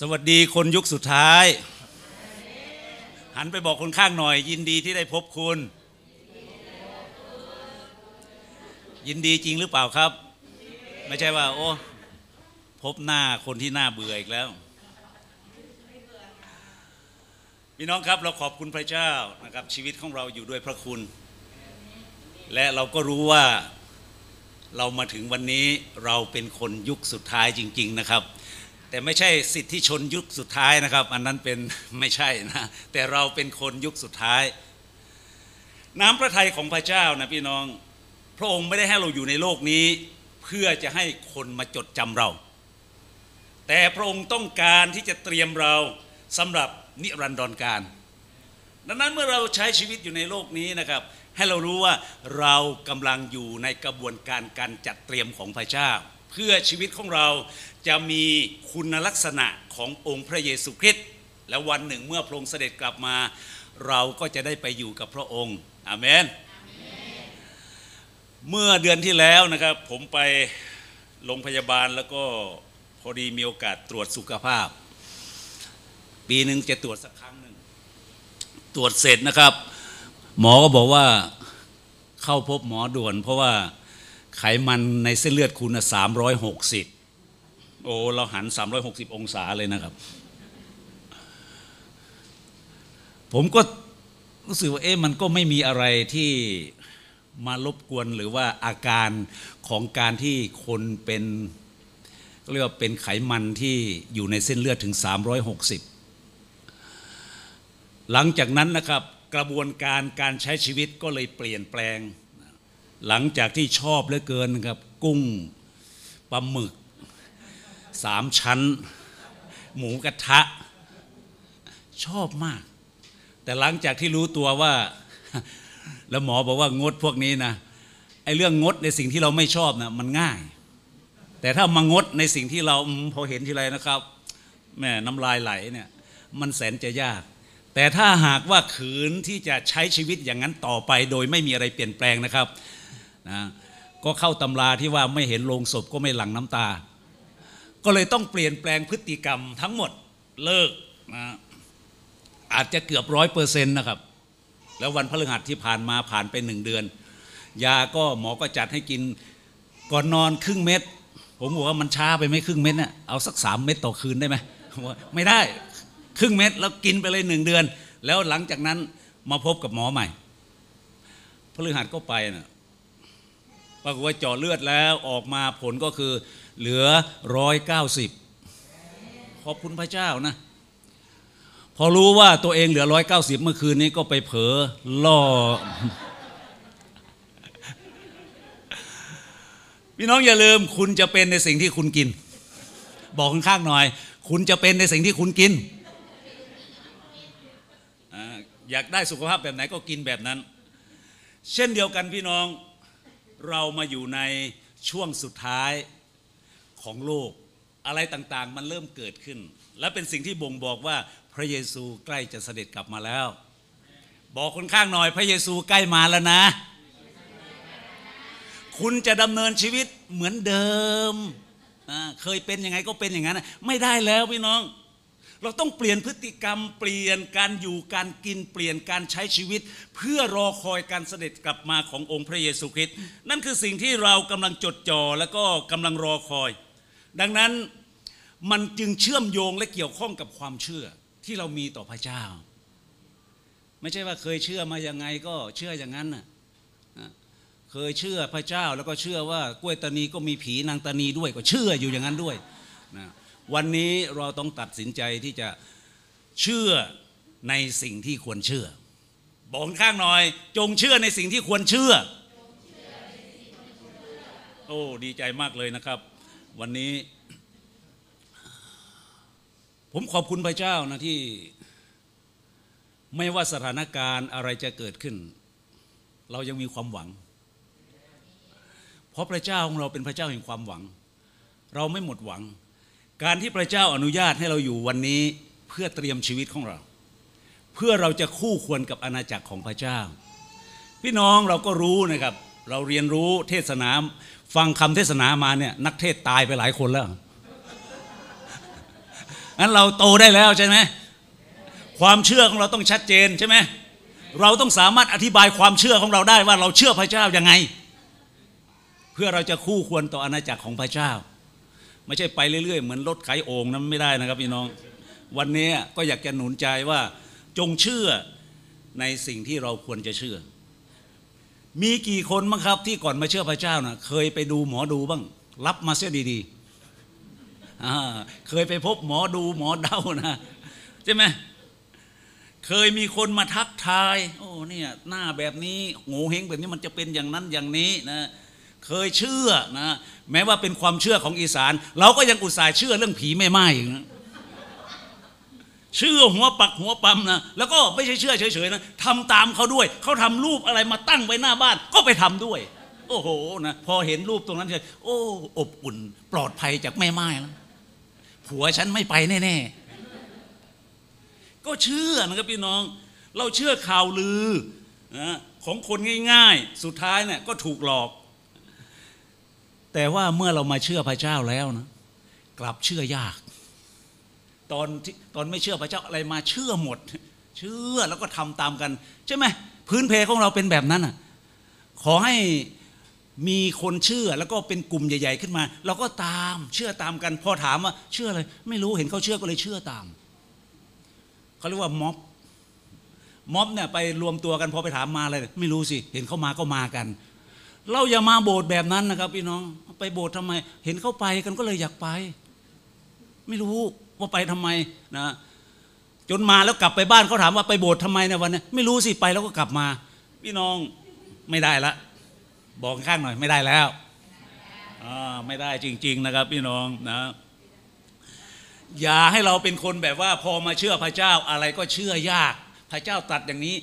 สวัสดีคนยุคสุดท้าย หันไปบอกคนข้างหน่อย ยินดีที่ได้พบคุณ ยินดีจริงหรือเปล่าครับ ไม่ใช่ว่า โอ้พบหน้าคนที่น่าเบื่ออีกแล้วพี่น้องครับเราขอบคุณพระเจ้านะครับ ชีวิตของเราอยู่ด้วยพระคุณ และเราก็รู้ว่าเรามาถึงวันนี้เราเป็นคนยุคสุดท้ายจริง ๆ นะครับ แต่ไม่ใช่สิทธิชนยุคสุดท้ายนะครับ อันนั้นเป็นไม่ใช่นะแต่เราเป็นคนยุคสุดท้าย น้ำพระทัยของพระเจ้านะพี่น้อง พระองค์ไม่ได้ให้เราอยู่ในโลกนี้ เพื่อจะให้คนมาจดจำเรา แต่พระองค์ต้องการที่จะเตรียมเราสำหรับนิรันดรการ ดังนั้นเมื่อเราใช้ชีวิตอยู่ในโลกนี้นะครับ ให้เรารู้ว่าเรากำลังอยู่ในกระบวนการการจัดเตรียมของพระเจ้า เพื่อชีวิตของเราจะมีคุณลักษณะขององค์พระเยซูคริสต์และวันหนึ่งเมื่อพระองค์เสด็จกลับมา เราก็จะได้ไปอยู่กับพระองค์อาเมนเมื่อเดือนที่แล้วนะครับ ผมไปโรงพยาบาลแล้วก็พอดีมีโอกาสตรวจสุขภาพ ปีหนึ่งจะตรวจสักครั้งหนึ่งตรวจเสร็จนะครับ หมอก็บอกว่าเข้าพบหมอด่วน เพราะว่า ไขมันในเส้นเลือดคุณสามร้อยหกสิบโอ้เราหันสามร้อยหกสิบองศาเลยนะครับ ผมก็รู้สึกว่าเอ๊ะมันก็ไม่มีอะไรที่มารบกวนหรือว่าอาการของการที่คนเป็นก็เรียกว่าเป็นไขมันที่อยู่ในเส้นเลือดถึง 360 หลังจากนั้นนะครับกระบวนการการใช้ชีวิตก็เลยเปลี่ยนแปลง หลังจากที่ชอบเหลือเกินครับ กุ้งปลาหมึกสามชั้น หมูกระทะ ชอบมาก แต่หลังจากที่รู้ตัวว่า แล้วหมอบอกว่างดพวกนี้นะไอ้เรื่องงดในสิ่งที่เราไม่ชอบนะมันง่าย แต่ถ้ามางดในสิ่งที่เราอพอเห็นทีไรนะครับแม่น้ำลายไหลเนี่ย มันแสนจะยาก แต่ถ้าหากว่าขืนที่จะใช้ชีวิตอย่างนั้นต่อไป โดยไม่มีอะไรเปลี่ยนแปลงนะครับ นะก็เข้าตำราที่ว่าไม่เห็นโลงศพก็ไม่หลั่งน้ำตา ก็เลยต้องเปลี่ยนแปลงพฤติกรรมทั้งหมดเลิกนะอาจจะเกือบร้อยเปอร์เซ็นต์นะครับ แล้ววันพฤหัสที่ผ่านมาผ่านไปหนึ่งเดือน ยาก็หมอก็จัดให้กินก่อนนอนครึ่งเม็ด ผมบอกว่ามันช้าไปไหมครึ่งเม็ดน่ะเอาสักสามเม็ดต่อคืนได้ไหมว่าไม่ได้ครึ่งเม็ดแล้วกินไปเลยหนึ่งเดือน แล้วหลังจากนั้นมาพบกับหมอใหม่พฤหัสก็ไปนะ ปรากฏว่าเจาะเลือดแล้วออกมาผลก็คือเหลือร้อยเก้าสิบขอบคุณพระเจ้านะ พอรู้ว่าตัวเองเหลือร้อยเก้าสิบเมื่อคืนนี้ก็ไปเผลอล่อ พี่น้องอย่าลืมคุณจะเป็นในสิ่งที่คุณกิน บอกข้างๆหน่อย คุณจะเป็นในสิ่งที่คุณกิน อยากได้สุขภาพแบบไหนก็กินแบบนั้น เช่นเดียวกันพี่น้อง เรามาอยู่ในช่วงสุดท้ายของโลก อะไรต่างๆ มันเริ่มเกิดขึ้น และเป็นสิ่งที่บ่งบอกว่าพระเยซูใกล้จะเสด็จกลับมาแล้ว บอกคนข้างหน่อยพระเยซูใกล้มาแล้วนะ คุณจะดำเนินชีวิตเหมือนเดิม เคยเป็นยังไงก็เป็นอย่างนั้นไม่ได้แล้วพี่น้อง เราต้องเปลี่ยนพฤติกรรม เปลี่ยนการอยู่การกินเปลี่ยนการใช้ชีวิต เพื่อรอคอยการเสด็จกลับมาขององค์พระเยซูคริสต์นั่นคือสิ่งที่เรากำลังจดจ่อแล้วก็กำลังรอคอย ดังนั้นมันจึงเชื่อมโยงและเกี่ยวข้องกับความเชื่อที่เรามีต่อพระเจ้า ไม่ใช่ว่าเคยเชื่อมายังไงก็เชื่ออย่างนั้นน่ะเคยเชื่อพระเจ้าแล้วก็เชื่อว่ากล้วยตานีก็มีผีนางตานีด้วยก็เชื่ออยู่อย่างนั้นด้วยนะ วันนี้เราต้องตัดสินใจที่จะเชื่อในสิ่งที่ควรเชื่อ บอกข้างหน่อย จงเชื่อในสิ่งที่ควรเชื่อ โอ้ ดีใจมากเลยนะครับ วันนี้ ผมขอบคุณพระเจ้านะที่ ไม่ว่าสถานการณ์อะไรจะเกิดขึ้น เรายังมีความหวัง เพราะพระเจ้าของเราเป็นพระเจ้าแห่งความหวัง เราไม่หมดหวัง การที่พระเจ้าอนุญาตให้เราอยู่วันนี้เพื่อเตรียมชีวิตของเรา เพื่อเราจะคู่ควรกับอาณาจักรของพระเจ้า พี่น้องเราก็รู้นะครับ เราเรียนรู้เทศนาฟังคำเทศนามาเนี่ยนักเทศตายไปหลายคนแล้วงั้นเราโตได้แล้วใช่ไหมความเชื่อของเราต้องชัดเจนใช่ไหมเราต้องสามารถอธิบายความเชื่อของเราได้ว่าเราเชื่อพระเจ้ายังไง เพื่อเราจะคู่ควรต่ออาณาจักรของพระเจ้า ไม่ใช่ไปเรื่อยๆ เหมือนรถไขโอ่งนั้นไม่ได้นะครับพี่น้อง วันนี้ก็อยากจะหนุนใจว่าจงเชื่อในสิ่งที่เราควรจะเชื่อ มีกี่คนบ้างครับ ที่ก่อนมาเชื่อพระเจ้านะเคยไปดูหมอดูบ้าง รับมาเสียดีๆเคยไปพบหมอดูหมอเดานะใช่ไหมเคยมีคนมาทักทาย โอ้เนี่ยหน้าแบบนี้โง่เฮงแบบนี้มันจะเป็นอย่างนั้นอย่างนี้นะ เคยเชื่อนะแม้ว่าเป็นความเชื่อของอีสาน เราก็ยังอุตส่าห์เชื่อเรื่องผีไม่ไหม้นะเชื่อหัวปักหัวปั๊มนะแล้วก็ไม่ใช่เชื่อเฉยๆนะทำตามเขาด้วย เขาทำรูปอะไรมาตั้งไว้หน้าบ้าน ก็ไปทำด้วย โอ้โหนะพอเห็นรูปตรงนั้นเลยโอ้อบอุ่น ปลอดภัยจากแม่ไม้แล้วผัวฉันไม่ไปแน่ๆก็เชื่อนะครับพี่น้อง เราเชื่อข่าวลือนะของคนง่าย ๆ สุดท้ายเนี่ยก็ถูกหลอก แต่ว่าเมื่อเรามาเชื่อพระเจ้าแล้วนะกลับเชื่อยาก ตอนที่ตอนไม่เชื่อพระเจ้าอะไรมาเชื่อหมด เชื่อแล้วก็ทำตามกัน ใช่ไหมพื้นเพของเราเป็นแบบนั้นอะขอให้มีคนเชื่อแล้วก็เป็นกลุ่มใหญ่ ๆ ขึ้นมา เราก็ตามเชื่อตามกัน พอถามว่าเชื่ออะไรไม่รู้เห็นเขาเชื่อก็เลยเชื่อตามเขาเรียกว่าม็อบม็อบเนี่ยไปรวมตัวกันพอไปถามมาอะไรไม่รู้สิ เห็นเขามาก็มากัน เราอย่ามาโบสถ์แบบนั้นนะครับพี่น้อง ไปโบสถ์ทำไม เห็นเขาไปกันก็เลยอยากไป ไม่รู้ว่าไปทำไมนะจนมาแล้วกลับไปบ้านเขาถามว่าไปโบสถ์ทำไมในวันนี้ไม่รู้สิไปแล้วก็กลับมา พี่น้องไม่ได้ละ บอกข้างหน่อยไม่ได้แล้วอไม่ได้จริง ๆ นะครับ พี่น้องนะ อย่าให้เราเป็นคนแบบว่า พอมาเชื่อพระเจ้าอะไรก็เชื่อยาก พระเจ้าตัดอย่างนี้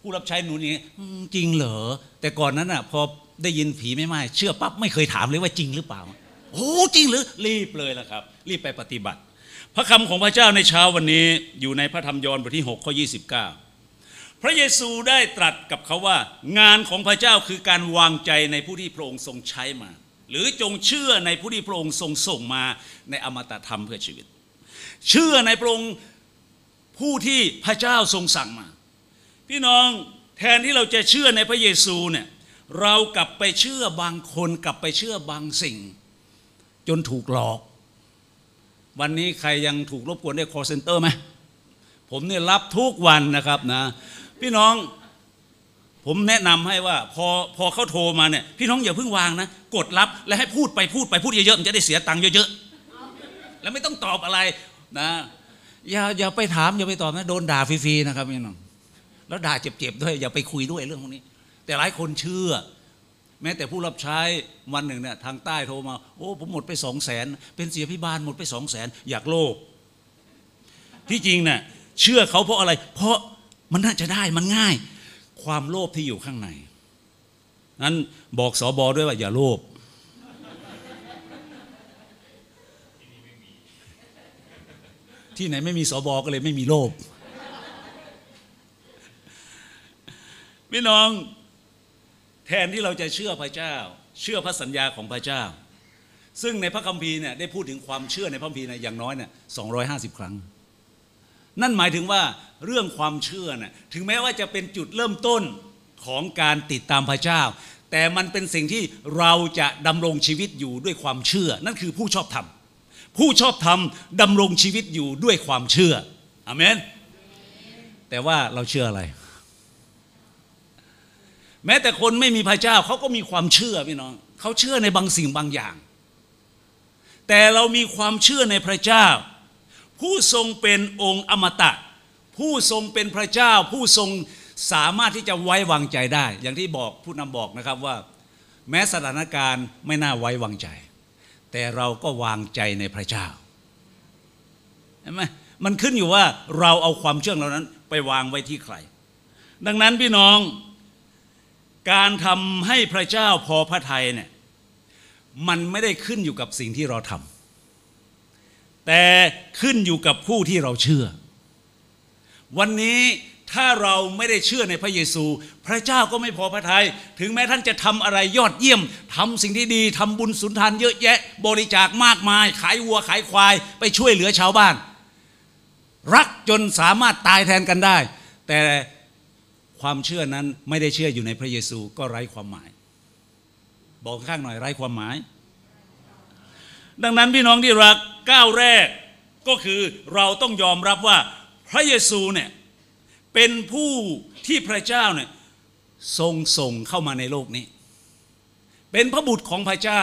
ผู้รับใช้หนูนี่อืมจริงเหรอแต่ก่อนนั้นอะ พอ ได้ยินผีไม่ไหม้เชื่อปั๊บไม่เคยถามเลยว่าจริงหรือเปล่าโอ้จริงหรือรีบเลยล่ะครับ รีบไปปฏิบัติ พระคำของพระเจ้าในเช้าวันนี้อยู่ในพระธรรมยอห์นบทที่6ข้อ29 พระเยซูได้ตรัสกับเขาว่า งานของพระเจ้าคือการวางใจในผู้ที่พระองค์ทรงใช้มา หรือจงเชื่อในผู้ที่พระองค์ทรงส่งมาในอมตะธรรมเพื่อชีวิต เชื่อในพระองค์ผู้ที่พระเจ้าทรงสั่งมา พี่น้องแทนที่เราจะเชื่อในพระเยซูเนี่ย เรากลับไปเชื่อบางคนกลับไปเชื่อบางสิ่ง จนถูกหลอก วันนี้ใครยังถูกรบกวนด้วย call center ไหมผมเนี่ยรับทุกวันนะครับนะ พี่น้องผมแนะนำให้ว่าพอพอเขาโทรมาเนี่ยพี่น้องอย่าเพิ่งวางนะ กดรับแล้วให้พูดไปพูดไปพูดเยอะๆมันจะได้เสียตังค์เยอะๆแล้วไม่ต้องตอบอะไรนะอย่าอย่าไปถามอย่าไปตอบนะโดนด่าฟรีๆนะครับพี่น้องแล้วด่าเจ็บๆด้วยอย่าไปคุยด้วยเรื่องพวกนี้ แต่หลายคนเชื่อ แม้แต่ผู้รับใช้วันหนึ่งเนี่ยทางใต้โทรมา โอ้ ผมหมดไปสองแสนเป็นเสียพิบาลหมดไปสองแสนอยากโลภที่จริงเนี่ยเชื่อเขาเพราะอะไร เพราะมันน่าจะได้มันง่าย ความโลภที่อยู่ข้างในนั้นบอกสอบอด้วยว่าอย่าโลภที่ไหนไม่มีสอบอก็เลยไม่มีโลภพี่น้อง นที่เราจะเชื่อพระเจ้า เชื่อพระสัญญาของพระเจ้า ซึ่งในพระคัมภีร์เนี่ยได้พูดถึงความเชื่อในพระคัมภีร์เนี่ยอย่างน้อยเนี่ยสองครั้ง นั่นหมายถึงว่าเรื่องความเชื่อน่ะถึงแม้ว่าจะเป็นจุดเริ่มต้นของการติดตามพระเจ้า แต่มันเป็นสิ่งที่เราจะดำรงชีวิตอยู่ด้วยความเชื่อ นั่นคือผู้ชอบธรรมผู้ชอบธรรมดำรงชีวิตอยู่ด้วยความเชื่ออเมนแต่ว่าเราเชื่ออะไร แม้แต่คนไม่มีพระเจ้าเขาก็มีความเชื่อพี่น้องเขาเชื่อในบางสิ่งบางอย่าง แต่เรามีความเชื่อในพระเจ้า ผู้ทรงเป็นองค์อมตะ ผู้ทรงเป็นพระเจ้า ผู้ทรงสามารถที่จะไว้วางใจได้ อย่างที่บอกผู้นำบอกนะครับว่า แม้สถานการณ์ไม่น่าไว้วางใจ แต่เราก็วางใจในพระเจ้าเห็นไหมมันขึ้นอยู่ว่าเราเอาความเชื่อเหล่านั้นไปวางไว้ที่ใคร ดังนั้นพี่น้อง การทำให้พระเจ้าพอพระทัยเนี่ยมันไม่ได้ขึ้นอยู่กับสิ่งที่เราทำแต่ขึ้นอยู่กับผู้ที่เราเชื่อ วันนี้ถ้าเราไม่ได้เชื่อในพระเยซู พระเจ้าก็ไม่พอพระทยัยถึงแม้ท่านจะทำอะไรยอดเยี่ยมทำสิ่งที่ดีทำบุญสุนทานเยอะแยะ บริจาคมากมาย ขายวัวขายควาย ไปช่วยเหลือชาวบ้าน รักจนสามารถตายแทนกันได้ แต่ ความเชื่อนั้นไม่ได้เชื่ออยู่ในพระเยซูก็ไร้ความหมาย บอกข้างหน่อยไร้ความหมาย ดังนั้นพี่น้องที่รักก้าวแรกก็คือเราต้องยอมรับว่าพระเยซูเนี่ยเป็นผู้ที่พระเจ้าเนี่ยทรงส่งเข้ามาในโลกนี้ เป็นพระบุตรของพระเจ้า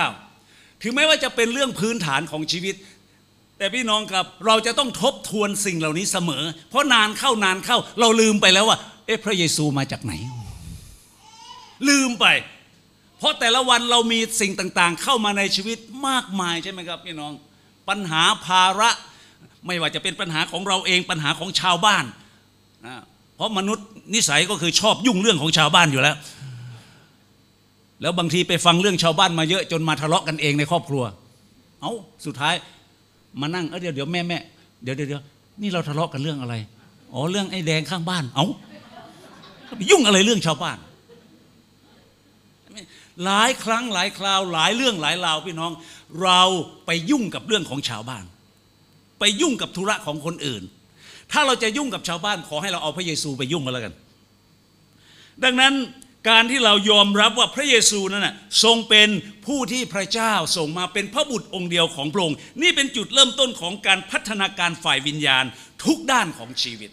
ถึงแม้ว่าจะเป็นเรื่องพื้นฐานของชีวิต แต่พี่น้องครับเราจะต้องทบทวนสิ่งเหล่านี้เสมอ เพราะนานเข้านานเข้า เราลืมไปแล้วว่า เอ๊ะพระเยซูมาจากไหน ลืมไป เพราะแต่ละวันเรามีสิ่งต่างๆ เข้ามาในชีวิตมากมายใช่ไหมครับพี่น้อง ปัญหาภาระไม่ว่าจะเป็นปัญหาของเราเองปัญหาของชาวบ้านนะเพราะมนุษย์นิสัยก็คือชอบยุ่งเรื่องของชาวบ้านอยู่แล้ว แล้วบางทีไปฟังเรื่องชาวบ้านมาเยอะจนมาทะเลาะกันเองในครอบครัว เอา้าสุดท้ายมานั่งเออเดี๋ยวเดี๋ยวแม่แม่เดี๋ยวเดี๋ยวนี่เราทะเลาะกันเรื่องอะไร อ๋อเรื่องไอ้แดงข้างบ้าน เอา้า ยุ่งอะไรเรื่องชาวบ้าน หลายครั้งหลายคราว หลายเรื่องหลายราวพี่น้อง เราไปยุ่งกับเรื่องของชาวบ้าน ไปยุ่งกับธุระของคนอื่น ถ้าเราจะยุ่งกับชาวบ้านขอให้เราเอาพระเยซูไปยุ่งมาแล้วกัน ดังนั้นการที่เรายอมรับว่าพระเยซูนั้นนะทรงเป็นผู้ที่พระเจ้าส่งมาเป็นพระบุตรองค์เดียวของพระองค์นี่เป็นจุดเริ่มต้นของการพัฒนาการฝ่ายวิญญาณทุกด้านของชีวิต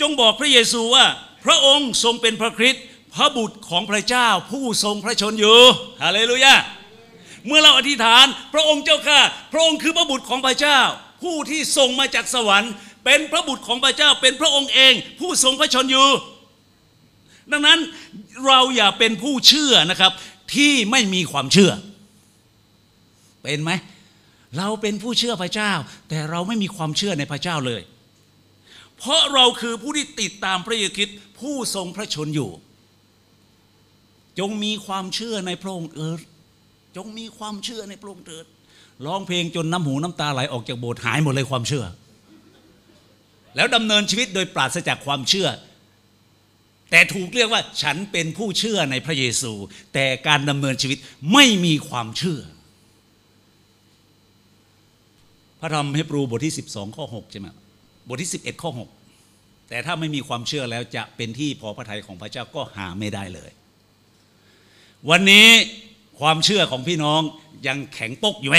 จงบอกพระเยซูว่า พระองค์ทรงเป็นพระคริสต์พระบุตรของพระเจ้าผู้ทรงพระชนอยู่ฮาเลลูยาเมื่อเราอธิษฐานพระองค์เจ้าข้าพระองค์คือพระบุตรของพระเจ้า ผู้ที่ทรงมาจากสวรรค์ เป็นพระบุตรของพระเจ้า เป็นพระองค์เอง ผู้ทรงพระชนอยู่ ดังนั้นเราอย่าเป็นผู้เชื่อนะครับ ที่ไม่มีความเชื่อ เป็นไหมเราเป็นผู้เชื่อพระเจ้า แต่เราไม่มีความเชื่อในพระเจ้าเลย เพราะเราคือผู้ที่ติดตามพระเยซูคริสต์ผู้ทรงพระชนอยู่ จงมีความเชื่อในพระองค์เอิดจงมีความเชื่อในพระองค์เถิดร้องเพลงจนน้ำหูน้ำตาไหลออกจากโบสถ์หายหมดเลยความเชื่อ แล้วดำเนินชีวิตโดยปราศจากความเชื่อ แต่ถูกเรียกว่าฉันเป็นผู้เชื่อในพระเยซู แต่การดำเนินชีวิตไม่มีความเชื่อ พระธรรมเฮบรูบทที่ 12 ข้อ 6 ใช่ไหม บทที่ 11 ข้อ 6 แต่ถ้าไม่มีความเชื่อแล้วจะเป็นที่พอพระทัยของพระเจ้าก็หาไม่ได้เลย วันนี้ความเชื่อของพี่น้องยังแข็งปกอยู่ไหม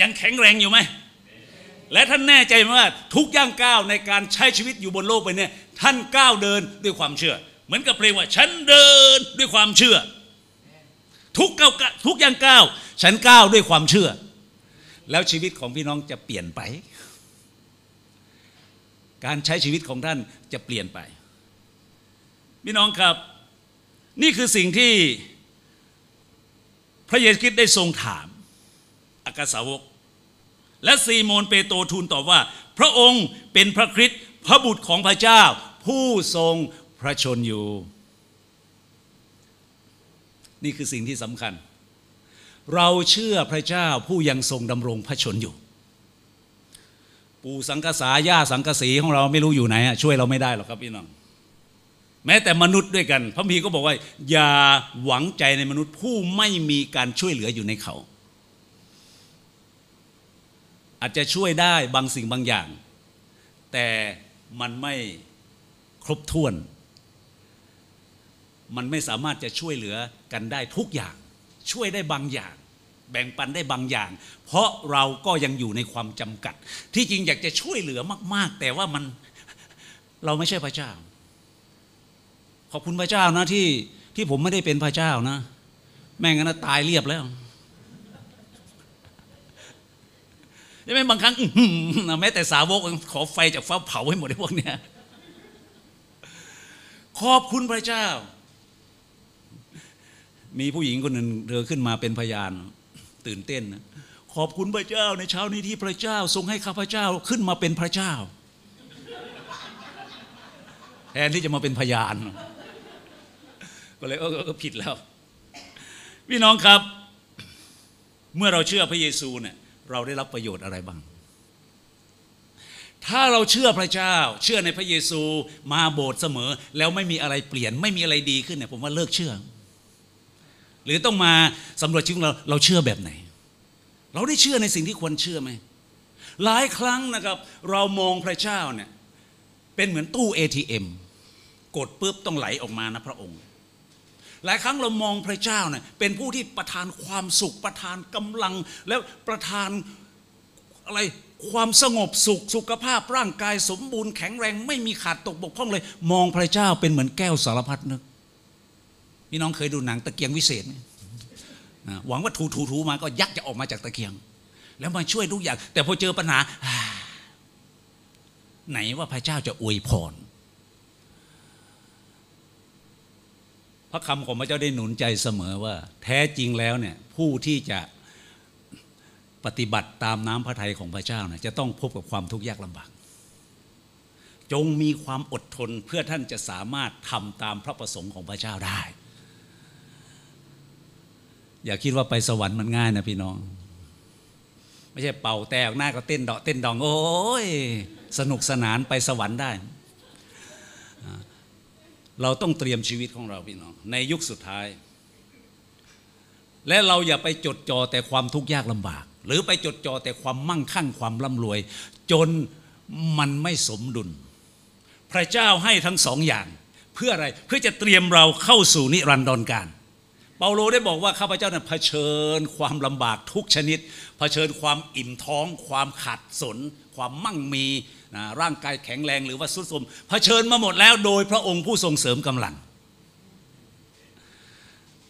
ยังแข็งแรงอยู่ไหมและท่านแน่ใจไหมว่าทุกย่างก้าวในการใช้ชีวิตอยู่บนโลกไปเนี่ยท่านก้าวเดินด้วยความเชื่อ เหมือนกับเพลงว่า ฉันเดินด้วยความเชื่อ ทุกก้าวทุกย่างก้าวฉันก้าวด้วยความเชื่อ แล้วชีวิตของพี่น้องจะเปลี่ยนไป การใช้ชีวิตของท่านจะเปลี่ยนไปพี่น้องครับ นี่คือสิ่งที่พระเยซูคริสต์ได้ทรงถามอากาสาวก และซีโมนเปโตรทูลตอบว่า พระองค์เป็นพระคริสต์พระบุตรของพระเจ้า ผู้ทรงพระชนอยู่ นี่คือสิ่งที่สำคัญ เราเชื่อพระเจ้าผู้ยังทรงดำรงพระชนอยู่ ปู่สังกษาย่าสังกสีของเราไม่รู้อยู่ไหนช่วยเราไม่ได้หรอกครับพี่น้อง แม้แต่มนุษย์ด้วยกัน พระพีก็บอกว่า อย่าหวังใจในมนุษย์ผู้ไม่มีการช่วยเหลืออยู่ในเขา อาจจะช่วยได้บางสิ่งบางอย่าง แต่มันไม่ครบถ้วน มันไม่สามารถจะช่วยเหลือกันได้ทุกอย่าง ช่วยได้บางอย่าง แบ่งปันได้บางอย่าง เพราะเราก็ยังอยู่ในความจำกัด ที่จริงอยากจะช่วยเหลือมาก ๆ แต่ว่ามันเราไม่ใช่พระเจ้า ขอบคุณพระเจ้านะที่ที่ผมไม่ได้เป็นพระเจ้านะ แม่งั้นะตายเรียบแล้วใช่ไหมบางครั้งแม้แต่สาวกขอไฟจากฟ้าเผาให้หมดไอ้พวกเนี้ยขอบคุณพระเจ้า มีผู้หญิงคนหนึ่งเธอขึ้นมาเป็นพยาน ตื่นเต้นนะขอบคุณพระเจ้าในเช้านี้ที่พระเจ้าทรงให้ข้าพเจ้าขึ้นมาเป็นพระเจ้า แทนที่จะมาเป็นพยาน ก็เลยเออผิดแล้ว พี่น้องครับ เมื่อเราเชื่อพระเยซูเนี่ยเราได้รับประโยชน์อะไรบ้าง ถ้าเราเชื่อพระเจ้า เชื่อในพระเยซูมาโบสถ์เสมอ แล้วไม่มีอะไรเปลี่ยน ไม่มีอะไรดีขึ้นเนี่ยผมว่าเลิกเชื่อ หรือต้องมาสำรวจชีวิตเราเราเชื่อแบบไหน เราได้เชื่อในสิ่งที่ควรเชื่อไหมหลายครั้งนะครับ เรามองพระเจ้าเนี่ยเป็นเหมือนตู้ ATM กดปุ๊บต้องไหลออกมานะพระองค์ หลายครั้งเรามองพระเจ้าเนี่ยเป็นผู้ที่ประทานความสุขประทานกำลัง แล้วประทานอะไรความสงบสุขสุขภาพร่างกายสมบูรณ์แข็งแรง ไม่มีขาดตกบกพร่องเลย มองพระเจ้าเป็นเหมือนแก้วสารพัดนึก พี่น้องเคยดูหนังตะเกียงวิเศษไหมหวังว่าถูถูถูมาก็ยักจะออกมาจากตะเกียง แล้วมาช่วยทุกอย่าง แต่พอเจอปัญหา ไหนว่าพระเจ้าจะอวยพรพระคำของพระเจ้าได้หนุนใจเสมอว่า แท้จริงแล้วเนี่ยผู้ที่จะปฏิบัติตามน้ำพระทัยของพระเจ้านะจะต้องพบกับความทุกข์ยากลำบาก จงมีความอดทนเพื่อท่านจะสามารถทำตามพระประสงค์ของพระเจ้าได้ อย่าคิดว่าไปสวรรค์มันง่ายนะพี่น้อง ไม่ใช่เป่าแต่ออกหน้าก็เต้นดอกเต้นดอง โอ้ยสนุกสนานไปสวรรค์ได้ เราต้องเตรียมชีวิตของเราพี่น้อง ในยุคสุดท้าย และเราอย่าไปจดจ่อแต่ความทุกข์ยากลำบาก หรือไปจดจ่อแต่ความมั่งคั่งความร่ำรวย จนมันไม่สมดุล พระเจ้าให้ทั้งสองอย่าง เพื่ออะไรเพื่อจะเตรียมเราเข้าสู่นิรันดรการ เปาโลได้บอกว่าข้าพเจ้านี่ยเผชิญความลำบากทุกชนิด เผชิญความอิ่มท้อง ความขัดสน ความมั่งมีนะร่างกายแข็งแรงหรือว่าสุดโทรมเผชิญมาหมดแล้วโดยพระองค์ผู้ทรงเสริมกำลัง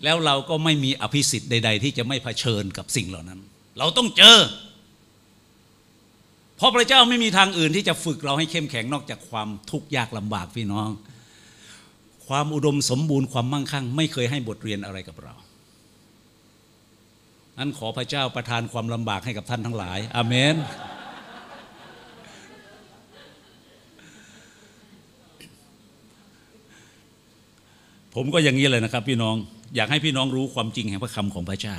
แล้วเราก็ไม่มีอภิสิทธิ์ใด ๆ ที่จะไม่เผชิญกับสิ่งเหล่านั้น เราต้องเจอ เพราะพระเจ้าไม่มีทางอื่นที่จะฝึกเราให้เข้มแข็งนอกจากความทุกข์ยากลำบากพี่น้อง ความอุดมสมบูรณ์ความมั่งคั่ง ไม่เคยให้บทเรียนอะไรกับเรานั้นขอพระเจ้าประทานความลำบากให้กับท่านทั้งหลาย อาเมน ผมก็อย่างนี้เลยนะครับ พี่น้อง อยากให้พี่น้องรู้ความจริงแห่งพระคำของพระเจ้า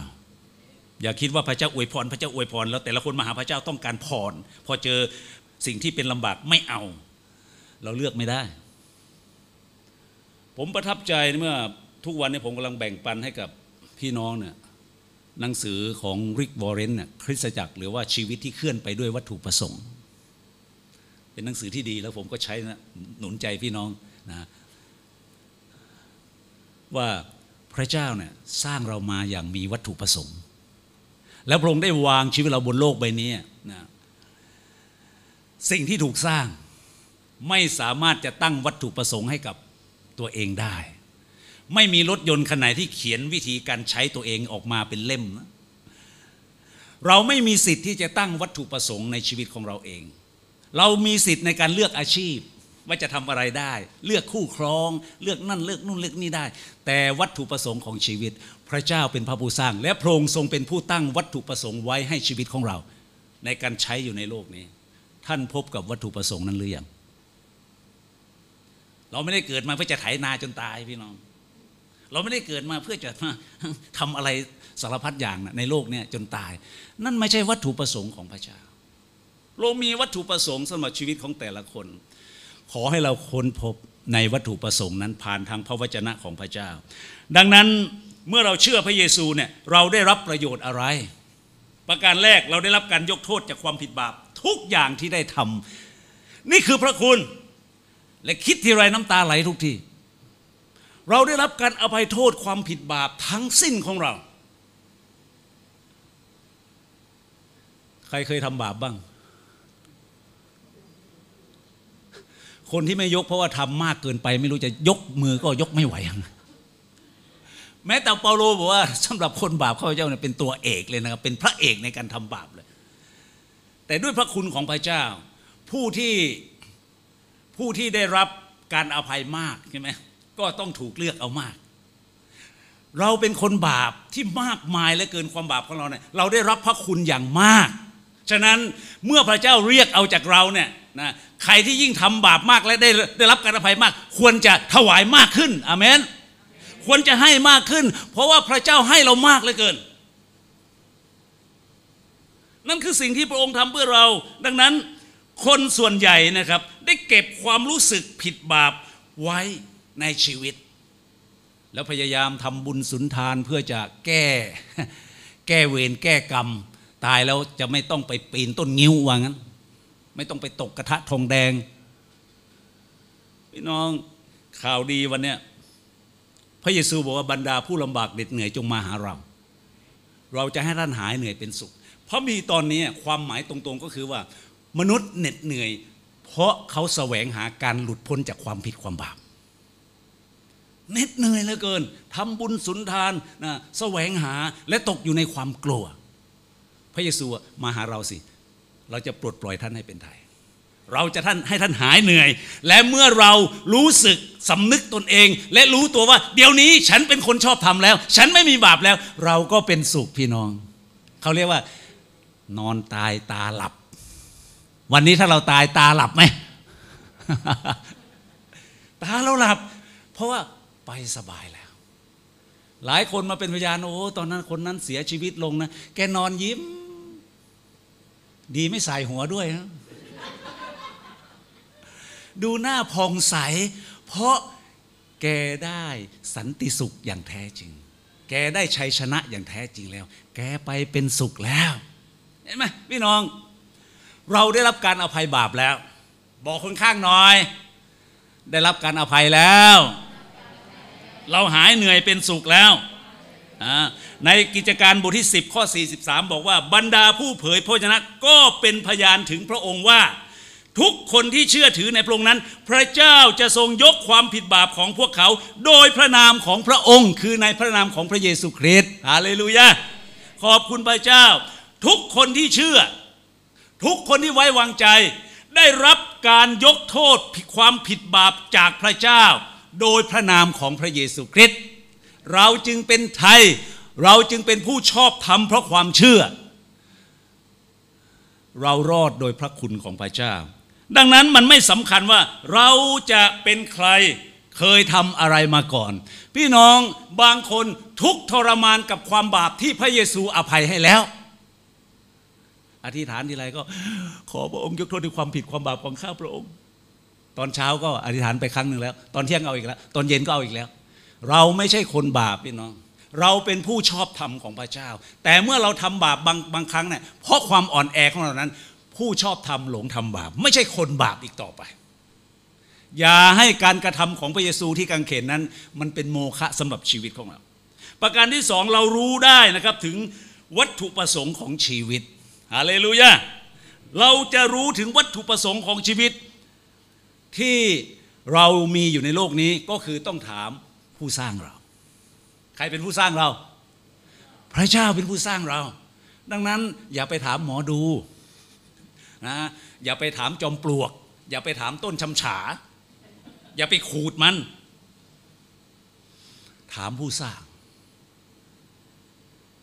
อย่าคิดว่าพระเจ้าอวยพร พระเจ้าอวยพร แล้วแต่ละคนมาหาพระเจ้าต้องการพร พอเจอสิ่งที่เป็นลำบากไม่เอา เราเลือกไม่ได้ ผมประทับใจเมื่อทุกวันนี้ผมกำลังแบ่งปันให้กับพี่น้องเนี่ยหนังสือของริกวอร์เรนเนี่ยคริสตจักรหรือว่าชีวิตที่เคลื่อนไปด้วยวัตถุประสงค์ เป็นหนังสือที่ดีแล้วผมก็ใช้นะหนุนใจพี่น้องนะว่าพระเจ้าเนี่ยสร้างเรามาอย่างมีวัตถุประสงค์ แล้วพระองค์ได้วางชีวิตเราบนโลกใบนี้นะสิ่งที่ถูกสร้างไม่สามารถจะตั้งวัตถุประสงค์ให้กับ ตัวเองได้ ไม่มีรถยนต์คันไหนที่เขียนวิธีการใช้ตัวเองออกมาเป็นเล่มนะเราไม่มีสิทธิ์ที่จะตั้งวัตถุประสงค์ในชีวิตของเราเอง เรามีสิทธิ์ในการเลือกอาชีพ ว่าจะทำอะไรได้ เลือกคู่ครอง เลือกนั่นเลือกนู่นเลือกนี่ได้ แต่วัตถุประสงค์ของชีวิต พระเจ้าเป็นพระผู้สร้าง และพระองค์ทรงเป็นผู้ตั้งวัตถุประสงค์ไว้ให้ชีวิตของเรา ในการใช้อยู่ในโลกนี้ ท่านพบกับวัตถุประสงค์นั้นหรือยัง เราไม่ได้เกิดมาเพื่อจะไถนาจนตายพี่น้อง เราไม่ได้เกิดมาเพื่อจะมาทำอะไรสารพัดอย่างในโลกนี้จนตาย นั่นไม่ใช่วัตถุประสงค์ของพระเจ้าเรามีวัตถุประสงค์สำหรับชีวิตของแต่ละคน ขอให้เราค้นพบในวัตถุประสงค์นั้นผ่านทางพระวจนะของพระเจ้า ดังนั้นเมื่อเราเชื่อพระเยซูเนี่ยเราได้รับประโยชน์อะไร ประการแรกเราได้รับการยกโทษจากความผิดบาปทุกอย่างที่ได้ทำนี่คือพระคุณ และคิดทีไรน้ำตาไหลทุกทีเราได้รับการอภัยโทษความผิดบาปทั้งสิ้นของเรา ใครเคยทำบาปบ้าง คนที่ไม่ยกเพราะว่าทำมากเกินไปไม่รู้จะยกมือก็ยกไม่ไหวแม้แต่เปาโลบอกว่าสำหรับคนบาปข้าพเจ้าเนี่ยเป็นตัวเอกเลยนะครับ เป็นพระเอกในการทำบาปเลย แต่ด้วยพระคุณของพระเจ้า ผู้ที่ ผู้ที่ได้รับการอภัยมากใช่ไหมก็ต้องถูกเลือกเอามาก เราเป็นคนบาปที่มากมายและเกินความบาปของเราเนี่ยเราได้รับพระคุณอย่างมาก ฉะนั้นเมื่อพระเจ้าเรียกเอาจากเราเนี่ยนะใครที่ยิ่งทำบาปมากและได้ได้รับการอภัยมาก ควรจะถวายมากขึ้นอเมนควรจะให้มากขึ้น เพราะว่าพระเจ้าให้เรามากเหลือเกิน นั่นคือสิ่งที่พระองค์ทำเพื่อเรา ดังนั้นคนส่วนใหญ่นะครับ ได้เก็บความรู้สึกผิดบาปไว้ในชีวิต แล้วพยายามทำบุญสุนทานเพื่อจะแก้ แก้เวรแก้กรรม ตายแล้วจะไม่ต้องไปปีนต้นงิ้วว่างั้น ไม่ต้องไปตกกระทะทองแดง พี่น้องข่าวดีวันเนี้ยพระเยซูบอกว่าบรรดาผู้ลำบากเหน็ดเหนื่อยจงมาหาเรา เราจะให้ท่านหายเหนื่อยเป็นสุข เพราะมีตอนนี้ความหมายตรงๆก็คือว่า มนุษย์เหน็ดเหนื่อย เพราะเขาแสวงหาการหลุดพ้นจากความผิดความบาปเหน็ดเหนื่อยเหลือเกินทำบุญสุนทานนะแสวงหาและตกอยู่ในความกลัว พระเยซูมาหาเราสิ เราจะปลดปล่อยท่านให้เป็นไทยเราจะท่านให้ท่านหายเหนื่อย และเมื่อเรารู้สึกสำนึกตนเอง และรู้ตัวว่า เดี๋ยวนี้ฉันเป็นคนชอบทำแล้ว ฉันไม่มีบาปแล้ว เราก็เป็นสุขพี่น้อง เขาเรียกว่า นอนตายตาหลับ วันนี้ถ้าเราตายตาหลับไหมตาเราหลับ เพราะว่าไปสบายแล้ว หลายคนมาเป็นพยานโอ้ตอนนั้นคนนั้นเสียชีวิตลงนะแกนอนยิ้ม ดีไม่ใส่หัวด้วยนะดูหน้าผ่องใส เพราะแกได้สันติสุขอย่างแท้จริง แกได้ชัยชนะอย่างแท้จริงแล้ว แกไปเป็นสุขแล้ว เห็นไหมพี่น้อง เราได้รับการอภัยบาปแล้ว บอกคนข้างน่อย ได้รับการอภัยแล้ว เราหายเหนื่อยเป็นสุขแล้วในกิจการบทที่ 10 ข้อ 43 บอกว่า บรรดาผู้เผยพระวจนะก็เป็นพยานถึงพระองค์ว่า ทุกคนที่เชื่อถือในพระองค์นั้น พระเจ้าจะทรงยกความผิดบาปของพวกเขา โดยพระนามของพระองค์ คือในพระนามของพระเยซูคริสต์ฮาเลลูยาขอบคุณพระเจ้า ทุกคนที่เชื่อ ทุกคนที่ไว้วางใจ ได้รับการยกโทษความผิดบาปจากพระเจ้า โดยพระนามของพระเยซูคริสต์เราจึงเป็นไทย เราจึงเป็นผู้ชอบธรรมเพราะความเชื่อ เรารอดโดยพระคุณของพระเจ้า ดังนั้นมันไม่สำคัญว่าเราจะเป็นใครเคยทำอะไรมาก่อน พี่น้องบางคนทุกทรมานกับความบาปที่พระเยซูอภัยให้แล้ว อธิษฐานทีไรก็ ขอพระองค์ยกโทษในความผิดความบาปของข้าพระองค์ ตอนเช้าก็อธิษฐานไปครั้งหนึ่งแล้ว ตอนเที่ยงเอาอีกแล้ว ตอนเย็นก็เอาอีกแล้ว เราไม่ใช่คนบาปพี่น้อง เราเป็นผู้ชอบธรรมของพระเจ้า แต่เมื่อเราทำบาปบางบางครั้งเนี่ยเพราะความอ่อนแอของเรานั้น ผู้ชอบธรรมหลงทำบาป ไม่ใช่คนบาปอีกต่อไป อย่าให้การกระทำของพระเยซูที่กังเขนนั้น มันเป็นโมฆะสำหรับชีวิตของเรา ประการที่สองเรารู้ได้นะครับถึงวัตถุประสงค์ของชีวิต ฮาเลลูยาเราจะรู้ถึงวัตถุประสงค์ของชีวิต ที่เรามีอยู่ในโลกนี้ก็คือต้องถามผู้สร้างเรา ใครเป็นผู้สร้างเรา พระเจ้าเป็นผู้สร้างเรา ดังนั้นอย่าไปถามหมอดูนะอย่าไปถามจอมปลวก อย่าไปถามต้นชำฉา อย่าไปขูดมัน ถามผู้สร้าง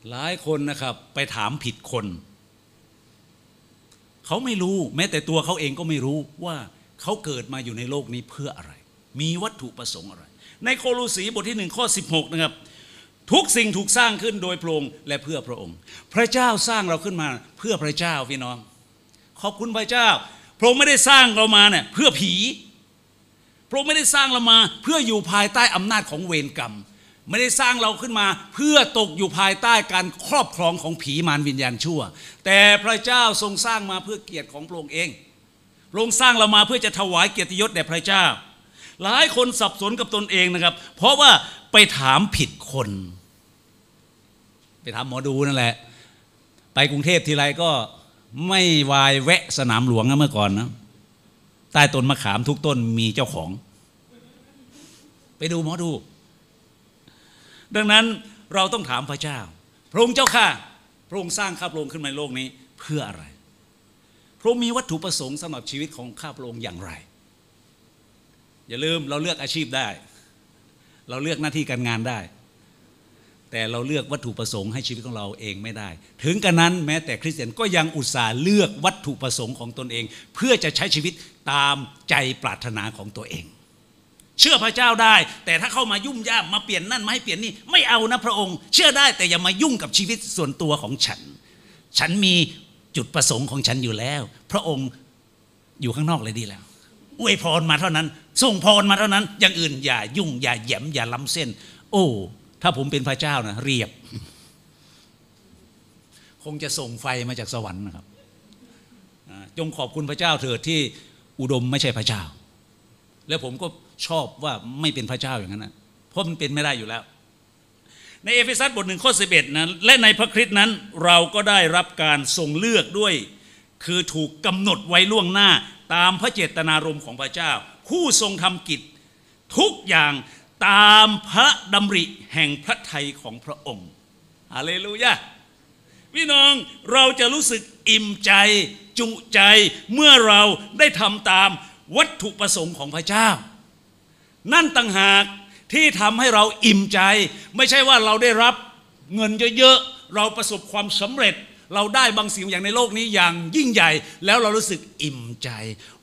หลายคนนะครับไปถามผิดคน เขาไม่รู้แม้แต่ตัวเขาเองก็ไม่รู้ว่าเขาเกิดมาอยู่ในโลกนี้เพื่ออะไร มีวัตถุประสงค์อะไร ในโคโลสีบทที่หนึ่งข้อ 16 นะครับ ทุกสิ่งถูกสร้างขึ้นโดยพระองค์และเพื่อพระองค์ พระเจ้าสร้างเราขึ้นมาเพื่อพระเจ้าพี่น้อง ขอบคุณพระเจ้า พระองค์ไม่ได้สร้างเรามาเนี่ยเพื่อผี พระองค์ไม่ได้สร้างเรามา เพื่ออยู่ภายใต้อำนาจของเวรกรรม ไม่ได้สร้างเราขึ้นมาเพื่อตกอยู่ภายใต้การครอบครองของผีมารวิญญาณชั่ว แต่พระเจ้าทรงสร้างมาเพื่อเกียรติของพระองค์เองพระองค์สร้างเรามาเพื่อจะถวายเกียรติยศแด่พระเจ้า หลายคนสับสนกับตนเองนะครับ เพราะว่าไปถามผิดคน ไปถามหมอดูนั่นแหละ ไปกรุงเทพทีไรก็ไม่วายแวะสนามหลวงนะเมื่อก่อนนะใต้ต้นมะขามทุกต้นมีเจ้าของ ไปดูหมอดู ดังนั้นเราต้องถามพระเจ้า พระองค์เจ้าข้าพระองค์สร้างข้าพระองค์ขึ้นมาในโลกนี้เพื่ออะไร พระองค์มีวัตถุประสงค์สำหรับชีวิตของข้าพระองค์อย่างไร อย่าลืมเราเลือกอาชีพได้ เราเลือกหน้าที่การงานได้ แต่เราเลือกวัตถุประสงค์ให้ชีวิตของเราเองไม่ได้ ถึงกระนั้นแม้แต่คริสเตียนก็ยังอุตส่าห์เลือกวัตถุประสงค์ของตนเอง เพื่อจะใช้ชีวิตตามใจปรารถนาของตัวเอง เชื่อพระเจ้าได้ แต่ถ้าเข้ามายุ่มย่ามมาเปลี่ยนนั่นมาให้เปลี่ยนนี่ไม่เอานะพระองค์ เชื่อได้แต่อย่ามายุ่งกับชีวิตส่วนตัวของฉัน ฉันมีจุดประสงค์ของฉันอยู่แล้ว พระองค์อยู่ข้างนอกเลยดีแล้วอวยพรมาเท่านั้น ส่งพรมาเท่านั้น อย่างอื่นอย่ายุ่งอย่าแหยมอย่าล้ำเส้น โอ้ ถ้าผมเป็นพระเจ้านะเรียบ คงจะส่งไฟมาจากสวรรค์นะครับจงขอบคุณพระเจ้าเถิดที่อุดมไม่ใช่พระเจ้า แล้วผมก็ ชอบว่าไม่เป็นพระเจ้าอย่างนั้นนะเพราะมันเป็นไม่ได้อยู่แล้ว ในเอเฟซัสบทหนึ่งข้อ11นั้นและในพระคริสต์นั้นเราก็ได้รับการทรงเลือกด้วย คือถูกกำหนดไว้ล่วงหน้าตามพระเจตนารมณ์ของพระเจ้า ผู้ทรงทำกิจทุกอย่างตามพระดำริแห่งพระทัยของพระองค์ฮาเลลูยาพี่น้องเราจะรู้สึกอิ่มใจจุใจเมื่อเราได้ทำตามวัตถุประสงค์ของพระเจ้า นั่นต่างหากที่ทำให้เราอิ่มใจ ไม่ใช่ว่าเราได้รับเงินเยอะๆเราประสบความสำเร็จ เราได้บางสิ่งอย่างในโลกนี้อย่างยิ่งใหญ่ แล้วเรารู้สึกอิ่มใจ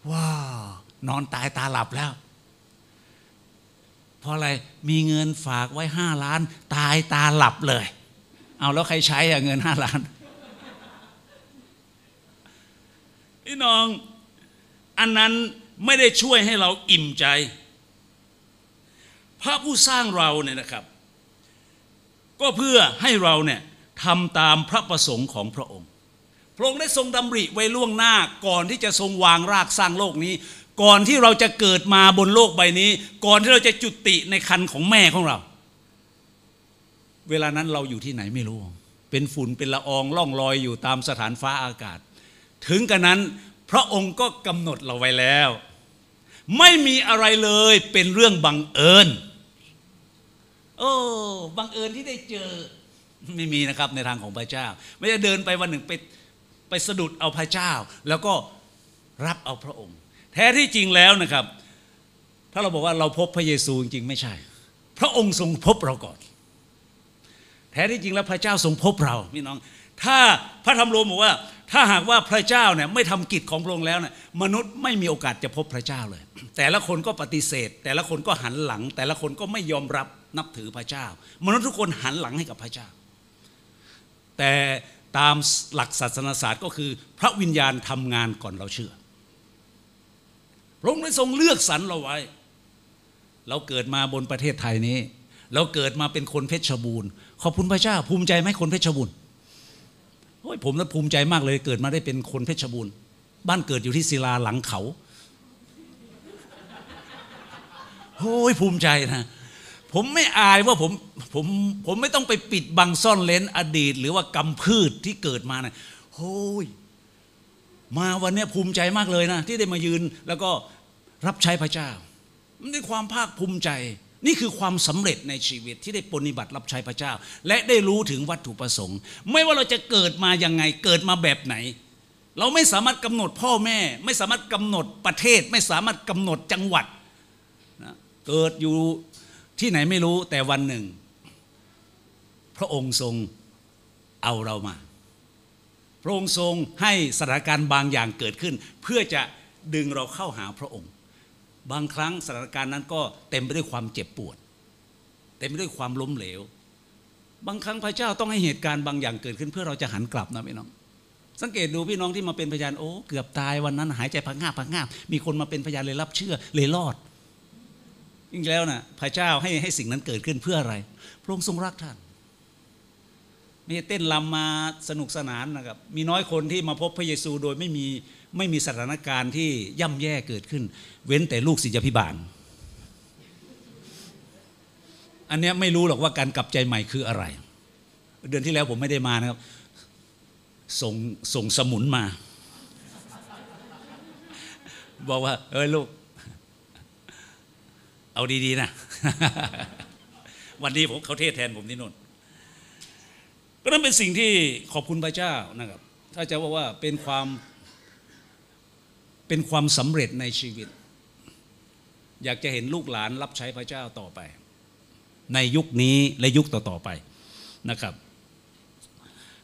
ว้าวนอนตายตาหลับแล้ว เพราะอะไรมีเงินฝากไว้ห้าล้าน ตายตาหลับเลย เอาแล้วใครใช้อะเงินห้าล้านพี่น้อง อันนั้นไม่ได้ช่วยให้เราอิ่มใจ พระผู้สร้างเราเนี่ยนะครับ ก็เพื่อให้เราเนี่ยทำตามพระประสงค์ของพระองค์ พระองค์ได้ทรงดำริไว้ล่วงหน้าก่อนที่จะทรงวางรากสร้างโลกนี้ ก่อนที่เราจะเกิดมาบนโลกใบนี้ ก่อนที่เราจะจุติในคันของแม่ของเรา เวลานั้นเราอยู่ที่ไหนไม่รู้ เป็นฝุ่นเป็นละอองล่องลอยอยู่ตามสถานฟ้าอากาศ ถึงกันนั้นพระองค์ก็กำหนดเราไว้แล้ว ไม่มีอะไรเลยเป็นเรื่องบังเอิญ โอ้บังเอิญที่ได้เจอไม่มีนะครับในทางของพระเจ้า ไม่ได้เดินไปวันหนึ่งไปไปสะดุดเอาพระเจ้า แล้วก็รับเอาพระองค์ แท้ที่จริงแล้วนะครับ ถ้าเราบอกว่าเราพบพระเยซูจริงๆไม่ใช่ พระองค์ทรงพบเราก่อน แท้ที่จริงแล้วพระเจ้าทรงพบเราพี่น้อง ถ้าพระธรรมโรมบอกว่า ถ้าหากว่าพระเจ้าเนี่ยไม่ทำกิจของพระองค์แล้วเนี่ยมนุษย์ไม่มีโอกาสจะพบพระเจ้าเลย แต่ละคนก็ปฏิเสธ แต่ละคนก็หันหลัง แต่ละคนก็ไม่ยอมรับ นับถือพระเจ้า มนุษย์ทุกคนหันหลังให้กับพระเจ้า แต่ตามหลักศาสนาศาสตร์ก็คือ พระวิญญาณทำงานก่อนเราเชื่อ พระองค์ได้ทรงเลือกสรรเราไว้ เราเกิดมาบนประเทศไทยนี้ เราเกิดมาเป็นคนเพชรบูรณ์ ขอบคุณพระเจ้า ภูมิใจไหมคนเพชรบูรณ์โอ้ยผมนั้นภูมิใจมากเลยเกิดมาได้เป็นคนเพชรบูรณ์บ้านเกิดอยู่ที่ศิลาหลังเขาโอ้ยภูมิใจนะ ผมไม่อายว่าผมผมผมไม่ต้องไปปิดบังซ่อนเลนอดีต หรือว่ากำพืชที่เกิดมานะโอ้ยมาวันนี้ภูมิใจมากเลยนะ ที่ได้มายืนแล้วก็รับใช้พระเจ้า มันด้ความภาคภูมิใจ นี่คือความสำเร็จในชีวิตที่ได้ปฏิบัติรับใช้พระเจ้า และได้รู้ถึงวัตถุประสงค์ ไม่ว่าเราจะเกิดมายังไงเกิดมาแบบไหน เราไม่สามารถกำหนดพ่อแม่ ไม่สามารถกำหนดประเทศ ไม่สามารถกำหนดจังหวัดนะเกิดอยู่ ที่ไหนไม่รู้แต่วันหนึ่ง พระองค์ทรงเอาเรามา พระองค์ทรงให้สถานการณ์บางอย่างเกิดขึ้น เพื่อจะดึงเราเข้าหาพระองค์ บางครั้งสถานการณ์นั้นก็เต็มไปด้วยความเจ็บปวด เต็มไปด้วยความล้มเหลว บางครั้งพระเจ้าต้องให้เหตุการณ์บางอย่างเกิดขึ้น เพื่อเราจะหันกลับนะพี่น้องสังเกตดูพี่น้องที่มาเป็นพยานโอ้เกือบตายวันนั้นหายใจพังงาบพังงาบมีคนมาเป็นพยานเลยรับเชื่อเลยรอด จริงแล้วนะพระเจ้าให้ให้สิ่งนั้นเกิดขึ้นเพื่ออะไร พระองค์ทรงรักท่าน ไม่ใช่เต้นลำมาสนุกสนานนะครับ มีน้อยคนที่มาพบพระเยซูโดยไม่มีไม่มีสถานการณ์ที่ย่ำแย่เกิดขึ้น เว้นแต่ลูกศิษยาพิบาล อันเนี้ยไม่รู้หรอกว่าการกลับใจใหม่คืออะไร เดือนที่แล้วผมไม่ได้มานะครับ ส่งส่งสมุนมา บอกว่า เอ้ยลูก เอาดีๆนะ วันนี้ผมเขาเทศแทนผมที่นู่นก็นั้นเป็นสิ่งที่ขอบคุณพระเจ้านะครับ ถ้าจะว่าว่าเป็นความเป็นความสำเร็จในชีวิต อยากจะเห็นลูกหลานรับใช้พระเจ้าต่อไป ในยุคนี้และยุคต่อๆไปนะครับ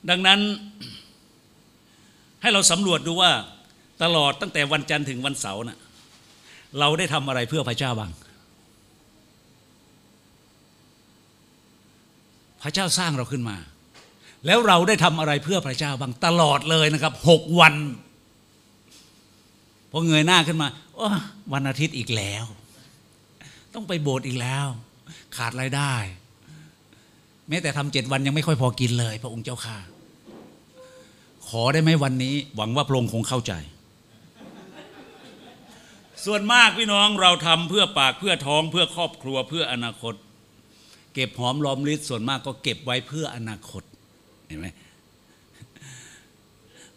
ดังนั้นให้เราสำรวจดูว่าตลอดตั้งแต่วันจันทร์ถึงวันเสาร์นะ่ะเราได้ทำอะไรเพื่อพระเจ้าบ้าง พระเจ้าสร้างเราขึ้นมา แล้วเราได้ทำอะไรเพื่อพระเจ้าบ้างตลอดเลยนะครับหกวันพอเงยหน้าขึ้นมาโอ้วันอาทิตย์อีกแล้ว ต้องไปโบสถ์อีกแล้ว ขาดรายได้ แม้แต่ทำเจ็ดวันยังไม่ค่อยพอกินเลย พระองค์เจ้าค่ะ ขอได้ไหมวันนี้ หวังว่าพระองค์คงเข้าใจ ส่วนมากพี่น้องเราทำเพื่อปากเพื่อท้องเพื่อครอบครัวเพื่ออนาคต เก็บหอมรอมริดส่วนมากก็เก็บไว้เพื่ออนาคตเห็นไหม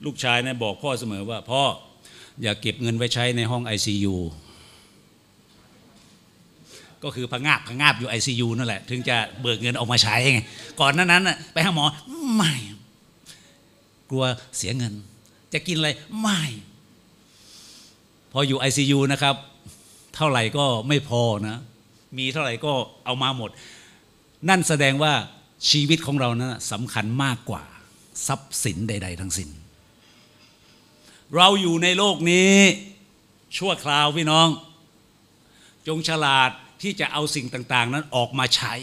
ลูกชายเนี่ยบอกพ่อเสมอว่า พ่ออย่าเก็บเงินไว้ใช้ในห้อง ICU ก็คือพะงาบพะงาบอยู่ ICU นั่นแหละ ถึงจะเบิกเงินออกมาใช้ไงก่อนนั้นนั้นน่ะไปหาหมอไม่กลัวเสียเงิน จะกินอะไรไม่พออยู่ ICU นะครับ เท่าไหร่ก็ไม่พอนะ มีเท่าไหร่ก็เอามาหมด นั่นแสดงว่าชีวิตของเรานะั้นสำคัญมากกว่า ทรัพย์สินใด ๆ ทั้งสิ้น เราอยู่ในโลกนี้ ชั่วคราวพี่น้อง จงฉลาดที่จะเอาสิ่งต่าง ๆ นั้นออกมาใช้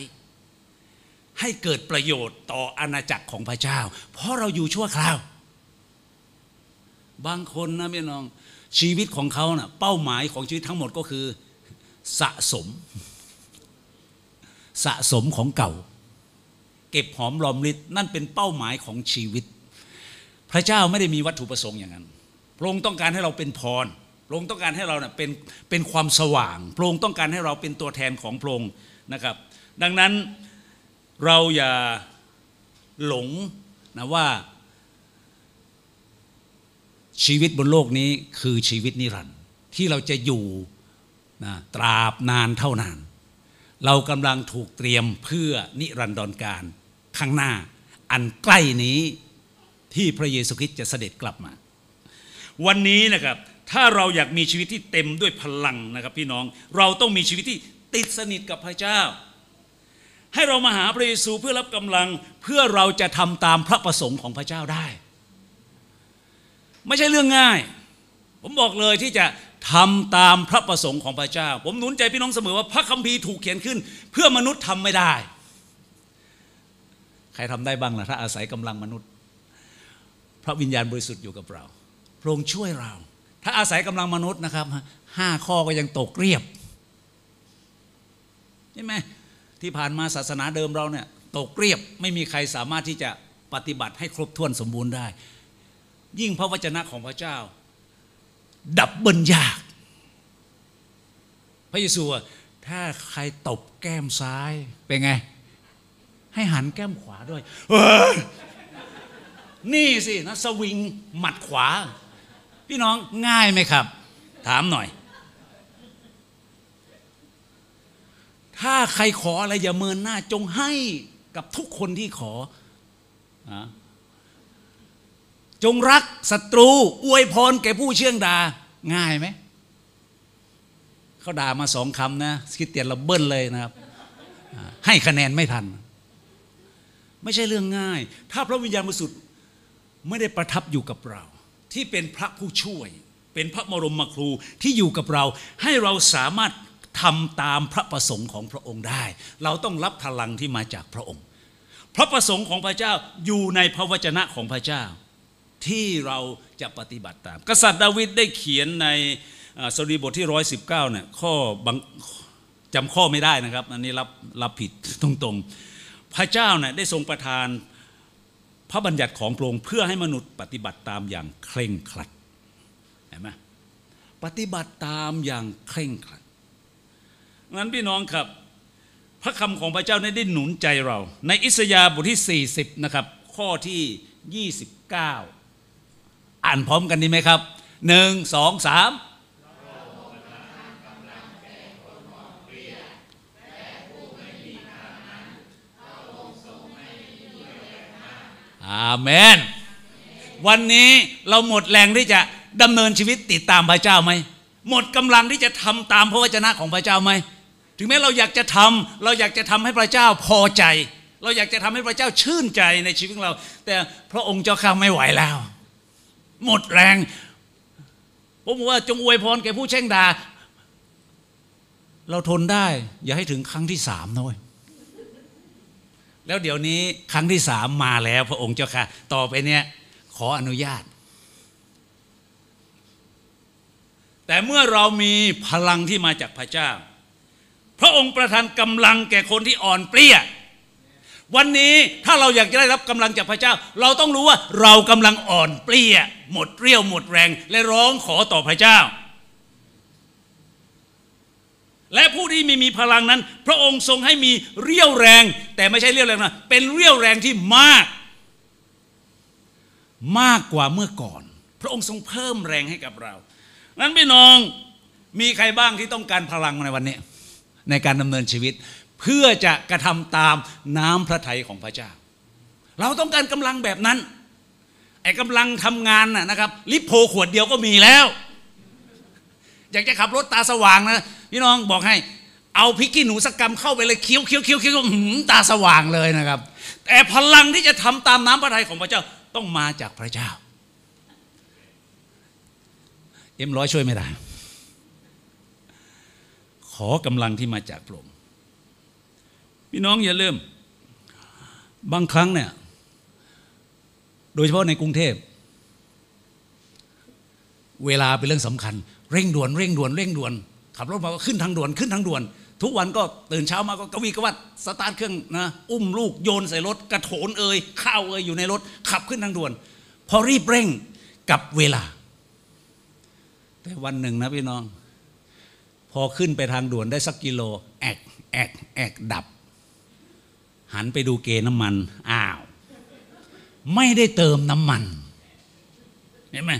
ให้เกิดประโยชน์ต่ออาณาจักรของพระเจ้า เพราะเราอยู่ชั่วคราว บางคนนะพี่น้องชีวิตของเขานะ่ะเป้าหมายของชีวิตทั้งหมดก็คือสะสม สะสมของเก่า เก็บหอมรอมริดนั่นเป็นเป้าหมายของชีวิต พระเจ้าไม่ได้มีวัตถุประสงค์อย่างนั้น พระองค์ต้องการให้เราเป็นพร พระองค์ต้องการให้เราเนะ่ยเป็นเป็นความสว่าง พระองค์ต้องการให้เราเป็นตัวแทนของพระองค์นะครับ ดังนั้นเราอย่าหลงนะว่าชีวิตบนโลกนี้คือชีวิตนิรันดร์ที่เราจะอยู่นะตราบนานเท่านาน เรากำลังถูกเตรียมเพื่อนิรันดรการข้างหน้า อันใกล้นี้ที่พระเยซูคริสต์จะเสด็จกลับมา วันนี้นะครับถ้าเราอยากมีชีวิตที่เต็มด้วยพลังนะครับพี่น้องเราต้องมีชีวิตที่ติดสนิทกับพระเจ้า ให้เรามาหาพระเยซูเพื่อรับกำลังเพื่อเราจะทำตามพระประสงค์ของพระเจ้าได้ ไม่ใช่เรื่องง่าย ผมบอกเลยที่จะ ทำตามพระประสงค์ของพระเจ้า ผมหนุนใจพี่น้องเสมอว่าพระคัมภีร์ถูกเขียนขึ้น เพื่อมนุษย์ทำไม่ได้ ใครทำได้บ้างล่ะถ้าอาศัยกำลังมนุษย์ พระวิญญาณบริสุทธิ์อยู่กับเราพระองค์ช่วยเรา ถ้าอาศัยกำลังมนุษย์นะครับห้าข้อก็ยังตกเรียบใช่ไหมที่ผ่านมาศาสนาเดิมเราเนี่ยตกเรียบไม่มีใครสามารถที่จะปฏิบัติให้ครบถ้วนสมบูรณ์ได้ ยิ่งพระวจนะของพระเจ้า ดับเบิลยาก พระเยซูถ้าใครตบแก้มซ้าย เป็นไง ให้หันแก้มขวาด้วย นี่สินะสวิงหมัดขวา พี่น้องง่ายไหมครับ ถามหน่อย ถ้าใครขออะไรอย่าเมินหน้าจงให้กับทุกคนที่ขอนะ จงรักศัตรู อวยพรแก่ผู้เชื่องดาง่ายไหม เขาด่ามาสองคำนะคิดเตียนเราเบิ้ลเลยนะครับ ให้คะแนนไม่ทัน ไม่ใช่เรื่องง่าย ถ้าพระวิญญาณบริสุทธิ์ไม่ได้ประทับอยู่กับเรา ที่เป็นพระผู้ช่วย เป็นพระมรมครูที่อยู่กับเรา ให้เราสามารถทำตามพระประสงค์ของพระองค์ได้ เราต้องรับพลังที่มาจากพระองค์ พระประสงค์ของพระเจ้าอยู่ในพระวจนะของพระเจ้า ที่เราจะปฏิบัติตาม กษัตริย์ดาวิดได้เขียนในสรีบทที่ร้อยสิบเก้าเนี่ยข้อบางจำข้อไม่ได้นะครับ อันนี้รับรับผิดตรงๆ พระเจ้าเนี่ยได้ทรงประทานพระบัญญัติของพระองค์เพื่อให้มนุษย์ปฏิบัติตามอย่างเคร่งครัดเห็นไหมปฏิบัติตามอย่างเคร่งครัดงั้นพี่น้องครับ พระคำของพระเจ้าได้หนุนใจเรา ในอิสยาห์บทที่ 40 นะครับ ข้อที่ 29 อ่านพร้อมกันดีไหมครับหนึ่งสองสามอาเมน วันนี้เราหมดแรงที่จะดำเนินชีวิตติดตามพระเจ้าไหม หมดกำลังที่จะทำตามพระวจนะของพระเจ้าไหม ถึงแม้เราอยากจะทำเราอยากจะทำให้พระเจ้าพอใจ เราอยากจะทำให้พระเจ้าชื่นใจในชีวิตของเรา แต่พระองค์เจ้าข้าไม่ไหวแล้ว หมดแรง ผมว่าจงอวยพรแก่ผู้แช่งด่า เราทนได้ อย่าให้ถึงครั้งที่สามนะเว้ยแล้วเดี๋ยวนี้ครั้งที่สามมาแล้วพระองค์เจ้าค่ะ ต่อไปเนี้ยขออนุญาต แต่เมื่อเรามีพลังที่มาจากพระเจ้า พระองค์ประทานกำลังแก่คนที่อ่อนเปลี้ย วันนี้ถ้าเราอยากจะได้รับกำลังจากพระเจ้า เราต้องรู้ว่าเรากำลังอ่อนเปลี้ย หมดเรี่ยวหมดแรง และร้องขอต่อพระเจ้า และผู้ที่ไม่มีพลังนั้น พระองค์ทรงให้มีเรี่ยวแรง แต่ไม่ใช่เรี่ยวแรงนะเป็นเรี่ยวแรงที่มาก มากกว่าเมื่อก่อน พระองค์ทรงเพิ่มแรงให้กับเรา นั้นพี่น้องมีใครบ้างที่ต้องการพลังในวันนี้ ในการดำเนินชีวิต เพื่อจะกระทำตามน้ำพระทัยของพระเจ้า เราต้องการกำลังแบบนั้นไอ้กำลังทำงานน่ะนะครับ ลิปโพขวดเดียวก็มีแล้ว อยากจะขับรถตาสว่างนะพี่น้องบอกให้ เอาพริกขี้หนูสักกำเข้าไปเลยเคี้ยวเคี้ยวเคี้ยวเคี้ยวหืมตาสว่างเลยนะครับ แต่พลังที่จะทำตามน้ำพระทัยของพระเจ้าต้องมาจากพระเจ้าเอ็มร้อยช่วยไม่ได้ ขอกำลังที่มาจากพระองค์ พี่น้องอย่าลืม บางครั้งเนี่ย โดยเฉพาะในกรุงเทพ เวลาเป็นเรื่องสำคัญ เร่งด่วนเร่งด่วนเร่งด่วน ขับรถมาก็ขึ้นทางด่วนขึ้นทางด่วน ทุกวันก็ตื่นเช้ามาก็กระวีกระวาดสตาร์ทเครื่องนะ อุ้มลูกโยนใส่รถ กระโถนเอ่ยข้าวเอ่ยอยู่ในรถ ขับขึ้นทางด่วน พอรีบเร่งกับเวลา แต่วันหนึ่งนะพี่น้อง พอขึ้นไปทางด่วนได้สักกิโลแอกแอกแอกดับ หันไปดูเกน้ำมัน อ้าว ไม่ได้เติมน้ำมัน เห็นไหม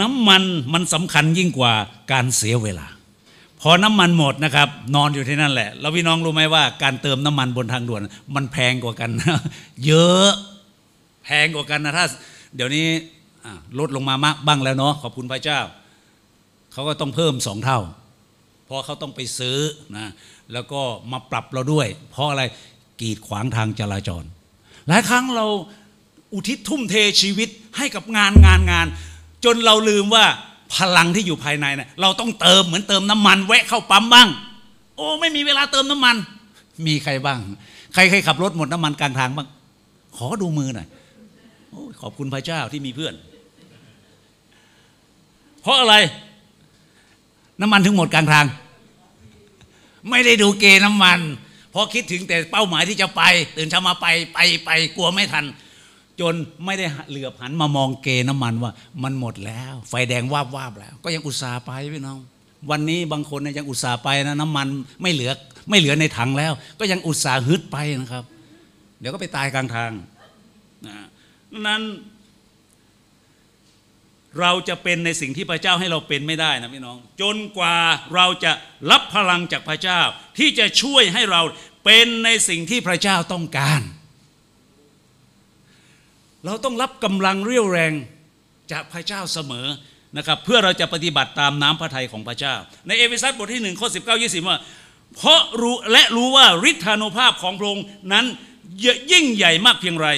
น้ำมันมันสำคัญยิ่งกว่าการเสียเวลา พอน้ำมันหมดนะครับ นอนอยู่ที่นั่นแหละ แล้วพี่น้องรู้ไหมว่าการเติมน้ำมันบนทางด่วน มันแพงกว่ากันเยอะแพงกว่ากันนะถ้า เดี๋ยวนี้ลดลงมามากบ้างแล้วเนาะขอบคุณพระเจ้า เขาก็ต้องเพิ่มสองเท่า เพราะเขาต้องไปซื้อนะ แล้วก็มาปรับเราด้วย เพราะอะไรกีดขวางทางจราจร หลายครั้งเราอุทิศทุ่มเทชีวิตให้กับงานงานงาน จนเราลืมว่าพลังที่อยู่ภายในเนะเราต้องเติมเหมือนเติมน้ำมันแวะเข้าปั๊มบ้าง โอ้ไม่มีเวลาเติมน้ำมัน มีใครบ้าง ใครเคยขับรถหมดน้ำมันกลางทางบ้าง ขอดูมือหน่อยโอ้ขอบคุณพระเจ้าที่มีเพื่อน เพราะอะไร น้ำมันถึงหมดกลางทาง ไม่ได้ดูเกณฑ์น้ำมันเพราะคิดถึงแต่เป้าหมายที่จะไป ตื่นเช้ามาไปไปไปกลัวไม่ทัน จนไม่ได้เหลือบหันมามองเกณฑ์น้ำมันว่ามันหมดแล้ว ไฟแดงวาบวาบแล้ว ก็ยังอุตส่าห์ไปพี่น้อง วันนี้บางคนเนี่ยยังอุตส่าห์ไปนะน้ำมันไม่เหลือไม่เหลือในถังแล้ว ก็ยังอุตส่าห์ฮึดไปนะครับ เดี๋ยวก็ไปตายกลางทางนะนั้น เราจะเป็นในสิ่งที่พระเจ้าให้เราเป็นไม่ได้นะพี่น้อง จนกว่าเราจะรับพลังจากพระเจ้า ที่จะช่วยให้เราเป็นในสิ่งที่พระเจ้าต้องการ เราต้องรับกำลังเรี่ยวแรงจากพระเจ้าเสมอนะครับเพื่อเราจะปฏิบัติตามน้ำพระทัยของพระเจ้า ในเอเฟซัสบทที่1ข้อ19 20 ว่า เพราะรู้และรู้ว่าฤทธานุภาพของพระองค์นั้นยิ่งใหญ่มากเพียงไร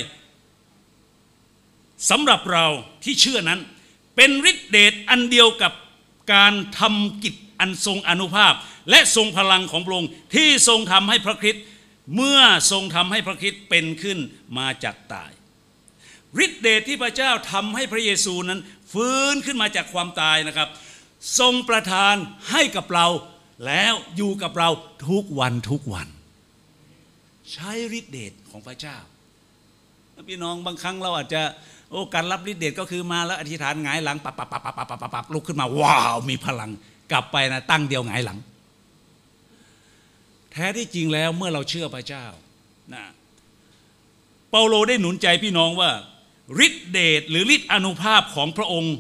สำหรับเราที่เชื่อนั้น เป็นฤทธิเดชอันเดียวกับการทำกิจอันทรงอานุภาพ และทรงพลังของพระองค์ที่ทรงทำให้พระคริสต์เมื่อทรงทำให้พระคริสต์เป็นขึ้นมาจากตายฤทธิเดชที่พระเจ้าทำให้พระเยซูนั้น ฟื้นขึ้นมาจากความตายนะครับ ทรงประทานให้กับเราแล้วอยู่กับเราทุกวันทุกวัน ใช้ฤทธิเดชของพระเจ้าพี่น้องบางครั้งเราอาจจะ โอ้การรับฤทธิเดชก็คือมาแล้วอธิษฐานหงายหลังปับปับปับปับปับปับปับลุกขึ้นมาว้าวมีพลังกลับไปนะตั้งเดียวหงายหลัง แท้ที่จริงแล้วเมื่อเราเชื่อพระเจ้านะเปาโลได้หนุนใจพี่น้องว่าฤทธิเดชหรือฤทธิอนุภาพของพระองค์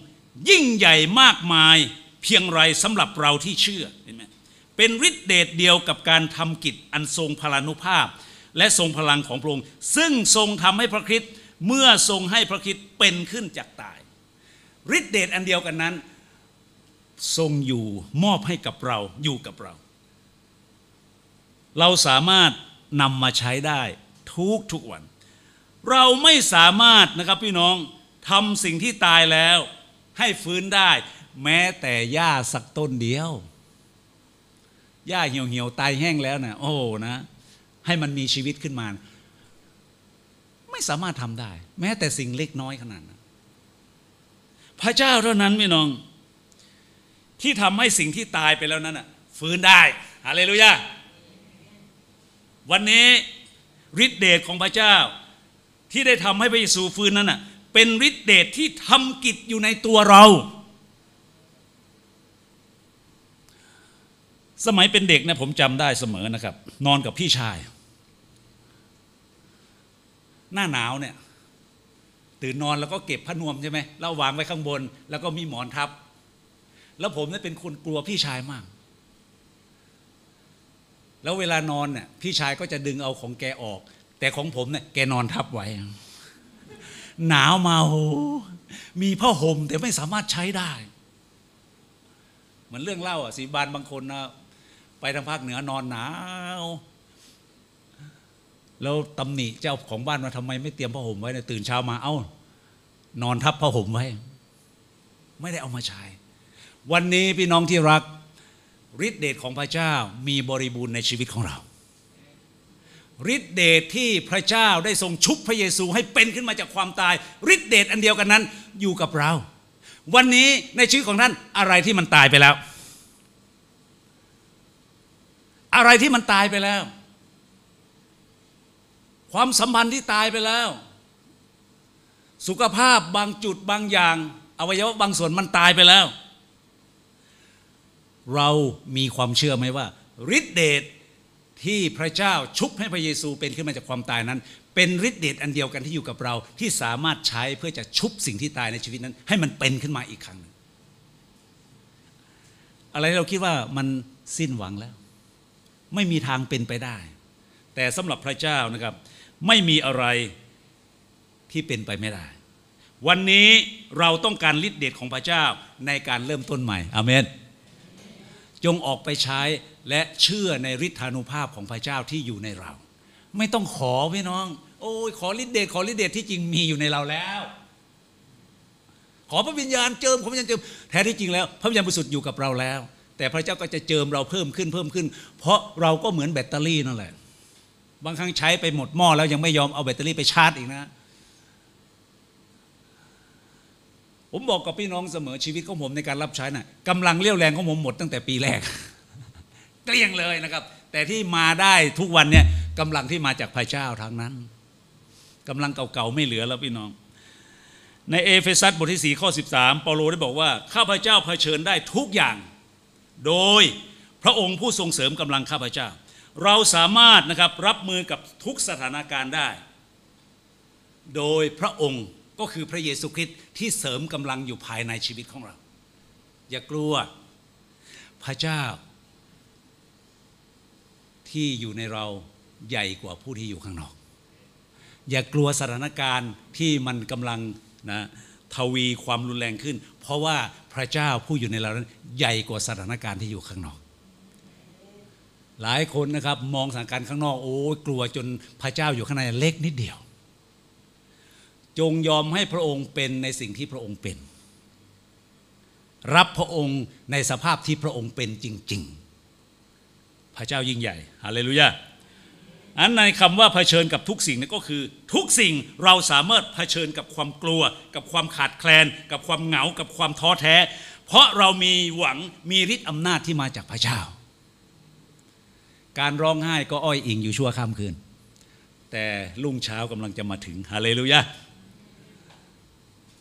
ยิ่งใหญ่มากมายเพียงไรสำหรับเราที่เชื่อเห็นไหมเป็นฤทธิเดชเดียวกับการทำกิจอันทรงพลานุภาพ และทรงพลังของพระองค์ ซึ่งทรงทำให้พระคริสต์ เมื่อทรงให้พระคริสต์เป็นขึ้นจากตายฤทธิเดชอันเดียวกันนั้น ทรงอยู่มอบให้กับเราอยู่กับเรา เราสามารถนำมาใช้ได้ทุกทุกวัน เราไม่สามารถนะครับพี่น้องทำสิ่งที่ตายแล้ว ให้ฟื้นได้ แม้แต่หญ้าสักต้นเดียวหญ้าเหี่ยวเหี่ยวตายแห้งแล้วนะโอ้นะ ให้มันมีชีวิตขึ้นมา ไม่สามารถทำได้ แม้แต่สิ่งเล็กน้อยขนาดนั้นพระเจ้าเท่านั้นพี่น้อง ที่ทำให้สิ่งที่ตายไปแล้วนั้นฟื้นได้ฮาเลลูยาวันนี้ฤทธิเดชของพระเจ้า ที่ได้ทำให้พระเยซูฟื้นนั้นน่ะเป็นฤทธิเดชที่ทำกิจอยู่ในตัวเรา สมัยเป็นเด็กนะผมจำได้เสมอนะครับ นอนกับพี่ชาย หน้าหนาวเนี่ยตื่นนอนแล้วก็เก็บผ้านวมใช่ไหมแล้ววางไว้ข้างบน แล้วก็มีหมอนทับ แล้วผมเนี่ยเป็นคนกลัวพี่ชายมาก แล้วเวลานอนเนี่ยพี่ชายก็จะดึงเอาของแกออก แต่ของผมเนี่ยแกนอนทับไว้ หนาวมาโหมีผ้าห่มแต่ไม่สามารถใช้ได้ เหมือนเรื่องเล่าอะสีบานบางคนนะไปทางภาคเหนือนอนหนาว แล้วตำหนิเจ้าของบ้านว่าทำไมไม่เตรียมผ้าห่มไว้เนี่ยตื่นเช้ามาเอ้านอนทับผ้าห่มไว้ ไม่ได้เอามาใช้ วันนี้พี่น้องที่รักฤทธิเดชของพระเจ้ามีบริบูรณ์ในชีวิตของเราฤทธิเดชที่พระเจ้าได้ทรงชุบพระเยซูให้เป็นขึ้นมาจากความตายฤทธิเดชอันเดียวกันนั้นอยู่กับเรา วันนี้ในชีวิตของท่านอะไรที่มันตายไปแล้ว อะไรที่มันตายไปแล้ว ความสัมพันธ์ที่ตายไปแล้ว สุขภาพบางจุดบางอย่างอวัยวะบางส่วนมันตายไปแล้ว เรามีความเชื่อไหมว่าฤทธิเดชที่พระเจ้าชุบให้พระเยซูเป็นขึ้นมาจากความตายนั้น เป็นฤทธิเดชอันเดียวกันที่อยู่กับเราที่สามารถใช้เพื่อจะชุบสิ่งที่ตายในชีวิตนั้น ให้มันเป็นขึ้นมาอีกครั้งหนึ่งอะไรที่เราคิดว่ามันสิ้นหวังแล้ว ไม่มีทางเป็นไปได้ แต่สำหรับพระเจ้านะครับ ไม่มีอะไรที่เป็นไปไม่ได้ วันนี้เราต้องการฤทธิเดชของพระเจ้าในการเริ่มต้นใหม่อเมน จงออกไปใช้และเชื่อในฤทธานุภาพของพระเจ้าที่อยู่ในเรา ไม่ต้องขอพี่น้อง โอ้ยขอฤทธิเดชขอฤทธิเดชที่จริงมีอยู่ในเราแล้ว ขอพระวิญญาณเจิมขอพระวิญญาณเจิมแท้ที่จริงแล้ว พระวิญญาณบริสุทธิ์อยู่กับเราแล้ว แต่พระเจ้าก็จะเจิมเราเพิ่มขึ้นเพิ่มขึ้น เพราะเราก็เหมือนแบตเตอรี่นั่นแหละ บางครั้งใช้ไปหมดหม้อแล้วยังไม่ยอมเอาแบตเตอรี่ไปชาร์จอีกนะ ผมบอกกับพี่น้องเสมอชีวิตของผมในการรับใช้นะ่ะกำลังเรี่ยวแรงของผมหมดตั้งแต่ปีแรกเกลี้ยงเลยนะครับ แต่ที่มาได้ทุกวันเนี่ยกำลังที่มาจากพระเจ้าทางนั้นกำลังเก่าๆไม่เหลือแล้วพี่น้อง ในเอเฟซัสบทที่4ข้อ 13 เปาโลได้บอกว่า ข้าพเจ้าเผชิญได้ทุกอย่าง โดยพระองค์ผู้ทรงเสริมกำลังข้าพเจ้า เราสามารถนะครับรับมือกับทุกสถานการณ์ได้ โดยพระองค์ก็คือพระเยซูคริสต์ที่เสริมกำลังอยู่ภายในชีวิตของเรา อย่ากลัว พระเจ้า ที่อยู่ในเราใหญ่กว่าผู้ที่อยู่ข้างนอก อย่ากลัวสถานการณ์ที่มันกำลังนะทวีความรุนแรงขึ้น เพราะว่าพระเจ้าผู้อยู่ในเรานั้นใหญ่กว่าสถานการณ์ที่อยู่ข้างนอก หลายคนนะครับมองสถานการณ์ข้างนอกโอ้ยกลัวจนพระเจ้าอยู่ข้างในเล็กนิดเดียว จงยอมให้พระองค์เป็นในสิ่งที่พระองค์เป็น รับพระองค์ในสภาพที่พระองค์เป็นจริง ๆ พระเจ้ายิ่งใหญ่ฮาเลลูยาอันในคำว่าเผชิญกับทุกสิ่งนี่ก็คือ ทุกสิ่งเราสามารถเผชิญกับความกลัว กับความขาดแคลน กับความเหงา กับความท้อแท้ เพราะเรามีหวังมีฤทธิ์อำนาจที่มาจากพระเจ้า การร้องไห้ก็อ้อยอิงอยู่ชั่วข้ามคืน แต่รุ่งเช้ากำลังจะมาถึงฮาเลลูยา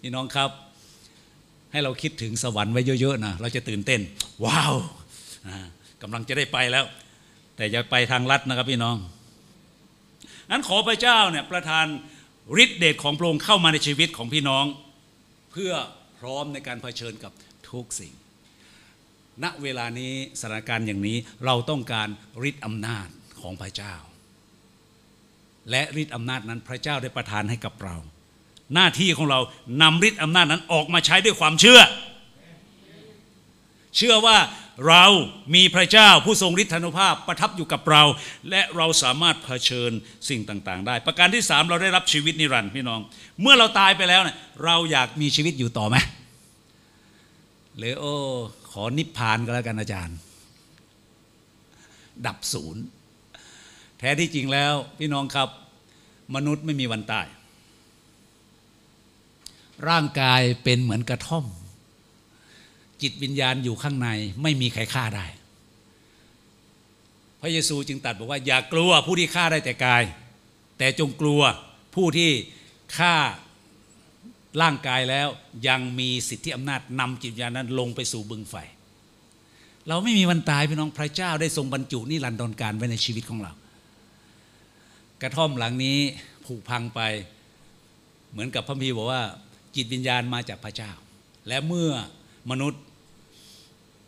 พี่น้องครับ ให้เราคิดถึงสวรรค์ไว้เยอะๆนะเราจะตื่นเต้น ว้าวกำลังจะได้ไปแล้ว แต่อย่าไปทางลัดนะครับพี่น้องนั้นขอพระเจ้าเนี่ยประทานฤทธิเดชของพระองค์เข้ามาในชีวิตของพี่น้อง เพื่อพร้อมในการเผชิญกับทุกสิ่ง ณเวลานี้สถานการณ์อย่างนี้เราต้องการฤทธิ์อำนาจของพระเจ้า และฤทธิ์อำนาจนั้นพระเจ้าได้ประทานให้กับเรา หน้าที่ของเรานำฤทธิ์อำนาจนั้นออกมาใช้ด้วยความเชื่อ เชื่อว่าเรามีพระเจ้าผู้ทรงฤทธานุภาพประทับอยู่กับเรา และเราสามารถเผชิญสิ่งต่าง ๆ ได้ ประการที่สามเราได้รับชีวิตนิรันดร์พี่น้อง เมื่อเราตายไปแล้วเนี่ยเราอยากมีชีวิตอยู่ต่อไหมหรือโอ อนิพพานก็แล้วกันอาจารย์ ดับศูนย์ แท้ที่จริงแล้ว พี่น้องครับ มนุษย์ไม่มีวันตาย ร่างกายเป็นเหมือนกระท่อม จิตวิญญาณอยู่ข้างในไม่มีใครฆ่าได้ พระเยซูจึงตรัสบอกว่า อย่ากลัวผู้ที่ฆ่าได้แต่กาย แต่จงกลัวผู้ที่ฆ่า ร่างกายแล้วยังมีสิทธิอำนาจนำจิตวิญญาณนั้นลงไปสู่บึงไฟ เราไม่มีวันตายพี่น้องพระเจ้าได้ทรงบรรจุนิรันดรการไว้ในชีวิตของเรา กระท่อมหลังนี้ผุพังไปเหมือนกับพระพีบอกว่า จิตวิญญาณมาจากพระเจ้า และเมื่อมนุษย์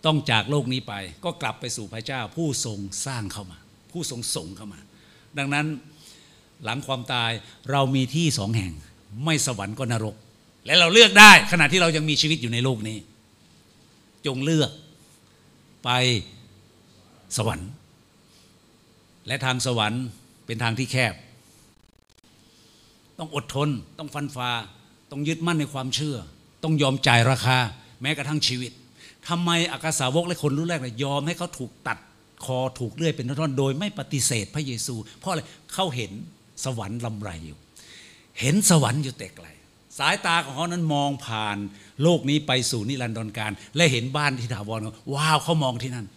ต้องจากโลกนี้ไป ก็กลับไปสู่พระเจ้าผู้ทรงสร้างเข้ามา ผู้ทรงส่งเข้ามา ดังนั้นหลังความตายเรามีที่สองแห่งไม่สวรรค์ก็นรก และเราเลือกได้ขณะที่เรายังมีชีวิตอยู่ในโลกนี้ จงเลือกไปสวรรค์ และทางสวรรค์เป็นทางที่แคบ ต้องอดทน ต้องฟันฝ่าต้องยึดมั่นในความเชื่อ ต้องยอมจ่ายราคา แม้กระทั่งชีวิตทำไมอากาสาวกและคนรุ่นแรกเนี่ยอมให้เขาถูกตัดคอถูกเลื่อยเป็นท่อนๆโดยไม่ปฏิเสธพระเยซู เพราะอะไรเขาเห็นสวรรค์ลำไรอยู่ เห็นสวรรค์อยู่แต่ไกล สายตาของเขานั้นมองผ่าน โลกนี้ไปสู่นิรันดรการ และเห็นบ้านที่ถาวรว้าวเขามองที่นั่น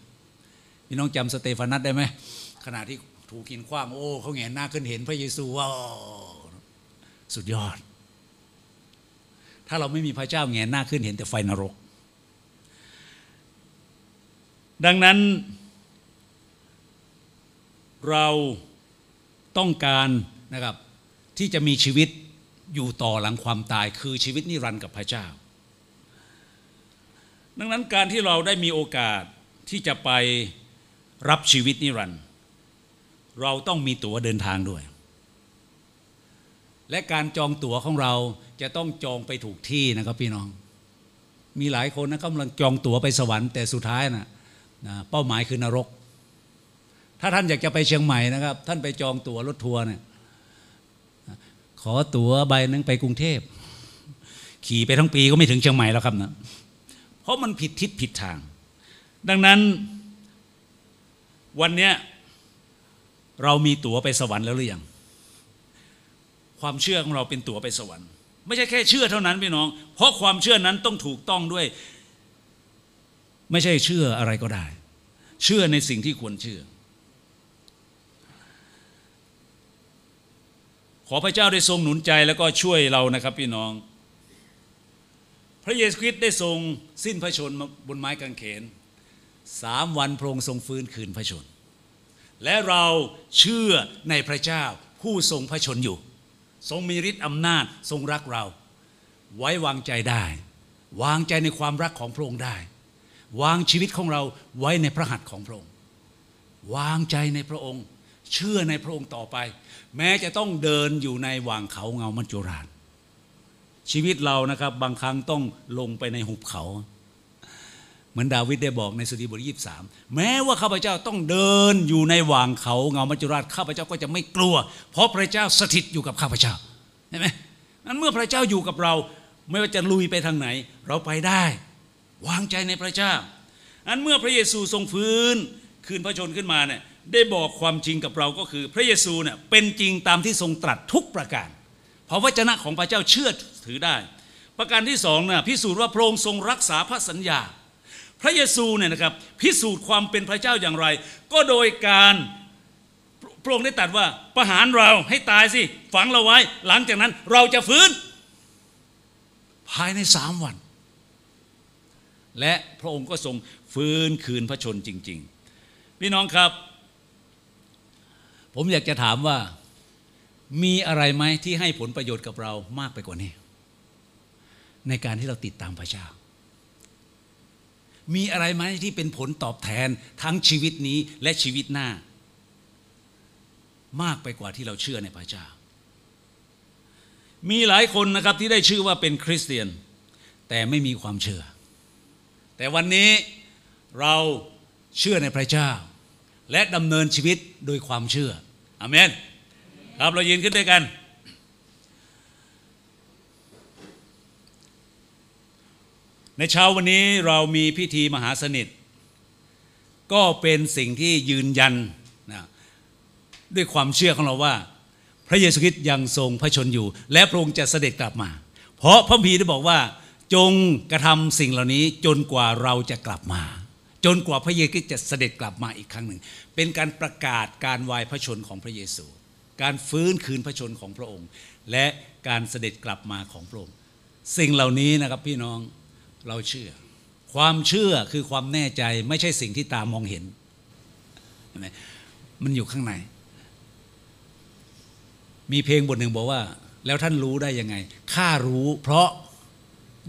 พี่น้องจำสเตฟานัสได้ไหมขณะที่ถูกกินขว้างโอ้เขาแงนหน้าขึ้นเห็นพระเยซูว้าวสุดยอด ถ้าเราไม่มีพระเจ้าแงนหน้าขึ้นเห็นแต่ไฟนรก ดังนั้น เราต้องการนะครับที่จะมีชีวิต อยู่ต่อหลังความตายคือชีวิตนิรันดร์กับพระเจ้า ดังนั้นการที่เราได้มีโอกาสที่จะไปรับชีวิตนิรันดร์เราต้องมีตั๋วเดินทางด้วย และการจองตั๋วของเราจะต้องจองไปถูกที่นะครับพี่น้อง มีหลายคนนะกำลังจองตั๋วไปสวรรค์แต่สุดท้ายนะนะเป้าหมายคือนรก ถ้าท่านอยากจะไปเชียงใหม่นะครับ ท่านไปจองตั๋วรถทัวร์เนี่ย ขอตั๋วใบนึงไปกรุงเทพ ขี่ไปทั้งปีก็ไม่ถึงเชียงใหม่แล้วครับนะเพราะมันผิดทิศผิดทาง ดังนั้นวันนี้เรามีตั๋วไปสวรรค์แล้วหรือยังความเชื่อของเราเป็นตั๋วไปสวรรค์ ไม่ใช่แค่เชื่อเท่านั้นพี่น้อง เพราะความเชื่อนั้นต้องถูกต้องด้วย ไม่ใช่เชื่ออะไรก็ได้ เชื่อในสิ่งที่ควรเชื่อ ขอพระเจ้าได้ทรงหนุนใจแล้วก็ช่วยเรานะครับพี่น้อง พระเยซูคริสต์ได้ทรงสิ้นพระชนบนไม้กางเขนสามวันพระองค์ทรงฟื้นคืนพระชน และเราเชื่อในพระเจ้าผู้ทรงพระชนอยู่ ทรงมีฤทธิ์อำนาจทรงรักเรา ไว้วางใจได้ วางใจในความรักของพระองค์ได้ วางชีวิตของเราไว้ในพระหัตถ์ของพระองค์ วางใจในพระองค์ เชื่อในพระองค์ต่อไป แม้จะต้องเดินอยู่ในว่างเขาเงามัจจุราชชีวิตเรานะครับบางครั้งต้องลงไปในหุบเขา เหมือนดาวิดได้บอกในสดีบทยี่สามแม้ว่าข้าพเจ้าต้องเดินอยู่ในว่างเขาเงามัจจุราชข้าพเจ้าก็จะไม่กลัว เพราะพระเจ้าสถิตอยู่กับข้าพเจ้าเห็นไหมนั้นเมื่อพระเจ้าอยู่กับเรา ไม่ว่าจะลุยไปทางไหน เราไปได้ วางใจในพระเจ้าอันเมื่อพระเยซูทรงฟื้น คืนพระชนขึ้นมาเนี่ย ได้บอกความจริงกับเราก็คือ พระเยซูเนี่ยเป็นจริงตามที่ทรงตรัสทุกประการ เพราะวจนะของพระเจ้าเชื่อถือได้ ประการที่สองนะพิสูจน์ว่าพระองค์ทรงรักษาพระสัญญา พระเยซูเนี่ยนะครับพิสูจน์ความเป็นพระเจ้าอย่างไร ก็โดยการพระองค์ได้ตรัสว่าประหารเราให้ตายสิฝังเราไว้ หลังจากนั้นเราจะฟื้น ภายในสามวัน และพระองค์ก็ทรงฟื้นคืนพระชนจริง ๆ พี่น้องครับ ผมอยากจะถามว่ามีอะไรไหมที่ให้ผลประโยชน์กับเรามากไปกว่านี้ ในการที่เราติดตามพระเจ้า มีอะไรไหมที่เป็นผลตอบแทนทั้งชีวิตนี้และชีวิตหน้า มากไปกว่าที่เราเชื่อในพระเจ้า มีหลายคนนะครับที่ได้ชื่อว่าเป็นคริสเตียน แต่ไม่มีความเชื่อ แต่วันนี้เราเชื่อในพระเจ้า และดำเนินชีวิตโดยความเชื่ออเมนครับเรายืนขึ้นด้วยกัน ในเช้าวันนี้เรามีพิธีมหาสนิท ก็เป็นสิ่งที่ยืนยันนะด้วยความเชื่อของเราว่า พระเยซูคริสต์ยังทรงพระชนอยู่ และพระองค์จะเสด็จกลับมา เพราะพระพีได้บอกว่าจงกระทำสิ่งเหล่านี้จนกว่าเราจะกลับมา จนกว่าพระเยซูจะเสด็จกลับมาอีกครั้งหนึ่ง เป็นการประกาศการวายพระชนของพระเยซู การฟื้นคืนพระชนของพระองค์ และการเสด็จกลับมาของพระองค์ สิ่งเหล่านี้นะครับพี่น้องเราเชื่อ ความเชื่อคือความแน่ใจไม่ใช่สิ่งที่ตามองเห็นมมันอยู่ข้างใน มีเพลงบทหนึ่งบอกว่า แล้วท่านรู้ได้ยังไงข้ารู้เพราะ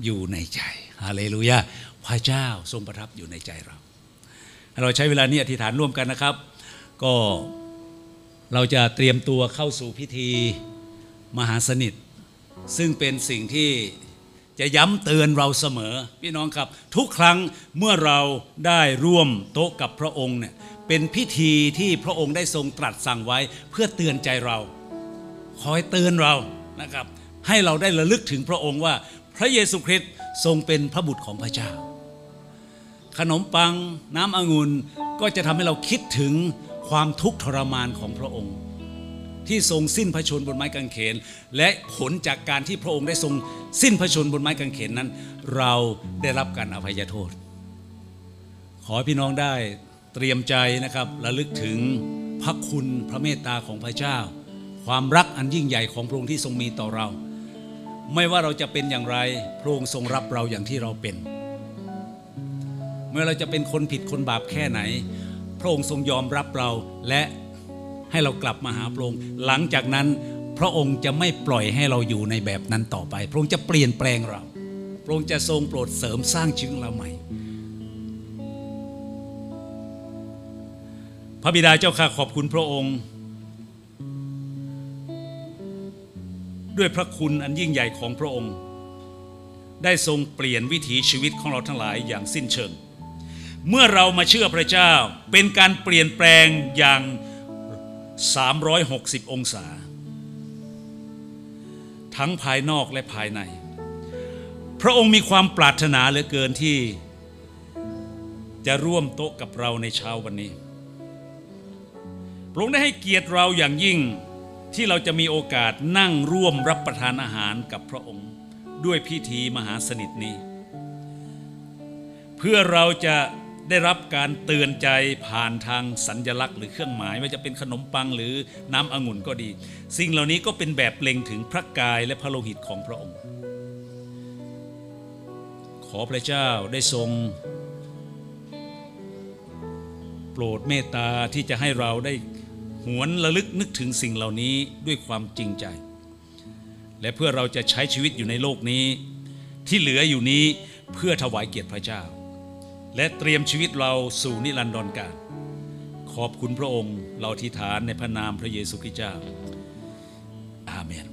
อยู่ในใจฮาเลลูยาพระเจ้าทรงประทับอยู่ในใจเรา เราใช้เวลานี้อธิษฐานร่วมกันนะครับ ก็เราจะเตรียมตัวเข้าสู่พิธีมหาสนิท ซึ่งเป็นสิ่งที่จะย้ำเตือนเราเสมอ พี่น้องครับ ทุกครั้งเมื่อเราได้ร่วมโต๊ะกับพระองค์เนี่ยเป็นพิธีที่พระองค์ได้ทรงตรัสสั่งไว้เพื่อเตือนใจเรา คอยเตือนเรานะครับ ให้เราได้ระลึกถึงพระองค์ว่า พระเยซูคริสต์ทรงเป็นพระบุตรของพระเจ้า ขนมปังน้ำองุ่นก็จะทำให้เราคิดถึงความทุกข์ทรมานของพระองค์ ที่ทรงสิ้นพระชนบนไม้กางเขน และผลจากการที่พระองค์ได้ทรงสิ้นพระชนบนไม้กางเขนนั้น เราได้รับการอภัยโทษ ขอพี่น้องได้เตรียมใจนะครับระลึกถึงพระคุณพระเมตตาของพระเจ้า ความรักอันยิ่งใหญ่ของพระองค์ที่ทรงมีต่อเรา ไม่ว่าเราจะเป็นอย่างไรพระองค์ทรงรับเราอย่างที่เราเป็น เมื่อเราจะเป็นคนผิดคนบาปแค่ไหน พระองค์ทรงยอมรับเราและให้เรากลับมาหาพระองค์ หลังจากนั้นพระองค์จะไม่ปล่อยให้เราอยู่ในแบบนั้นต่อไป พระองค์จะเปลี่ยนแปลงเรา พระองค์จะทรงโปรดเสริมสร้างชีวิตเราใหม่ พระบิดาเจ้าข้าขอบคุณพระองค์ ด้วยพระคุณอันยิ่งใหญ่ของพระองค์ ได้ทรงเปลี่ยนวิถีชีวิตของเราทั้งหลายอย่างสิ้นเชิง เมื่อเรามาเชื่อพระเจ้าเป็นการเปลี่ยนแปลงอย่าง 360 องศา ทั้งภายนอกและภายใน พระองค์มีความปรารถนาเหลือเกินที่ จะร่วมโต๊ะกับเราในเช้าวันนี้ พระองค์ได้ให้เกียรติเราอย่างยิ่งที่เราจะมีโอกาสนั่งร่วมรับประทานอาหารกับพระองค์ ด้วยพิธีมหาสนิทนี้ เพื่อเราจะ ได้รับการเตือนใจผ่านทางสัญญลักษณ์ หรือเครื่องหมายไม่ว่าจะเป็นขนมปังหรือน้ำองุ่นก็ดี สิ่งเหล่านี้ก็เป็นแบบเล็งถึงพระกายและพระโลหิตของพระองค์ ขอพระเจ้าได้ทรง โปรดเมตตาที่จะให้เราได้หวนระลึกนึกถึงสิ่งเหล่านี้ด้วยความจริงใจ และเพื่อเราจะใช้ชีวิตอยู่ในโลกนี้ ที่เหลืออยู่นี้เพื่อถวายเกียรติพระเจ้า และเตรียมชีวิตเราสู่นิรันดรการ ขอบคุณพระองค์เราทิฐานในพระนามพระเยซูคริสต์เจ้า อาเมน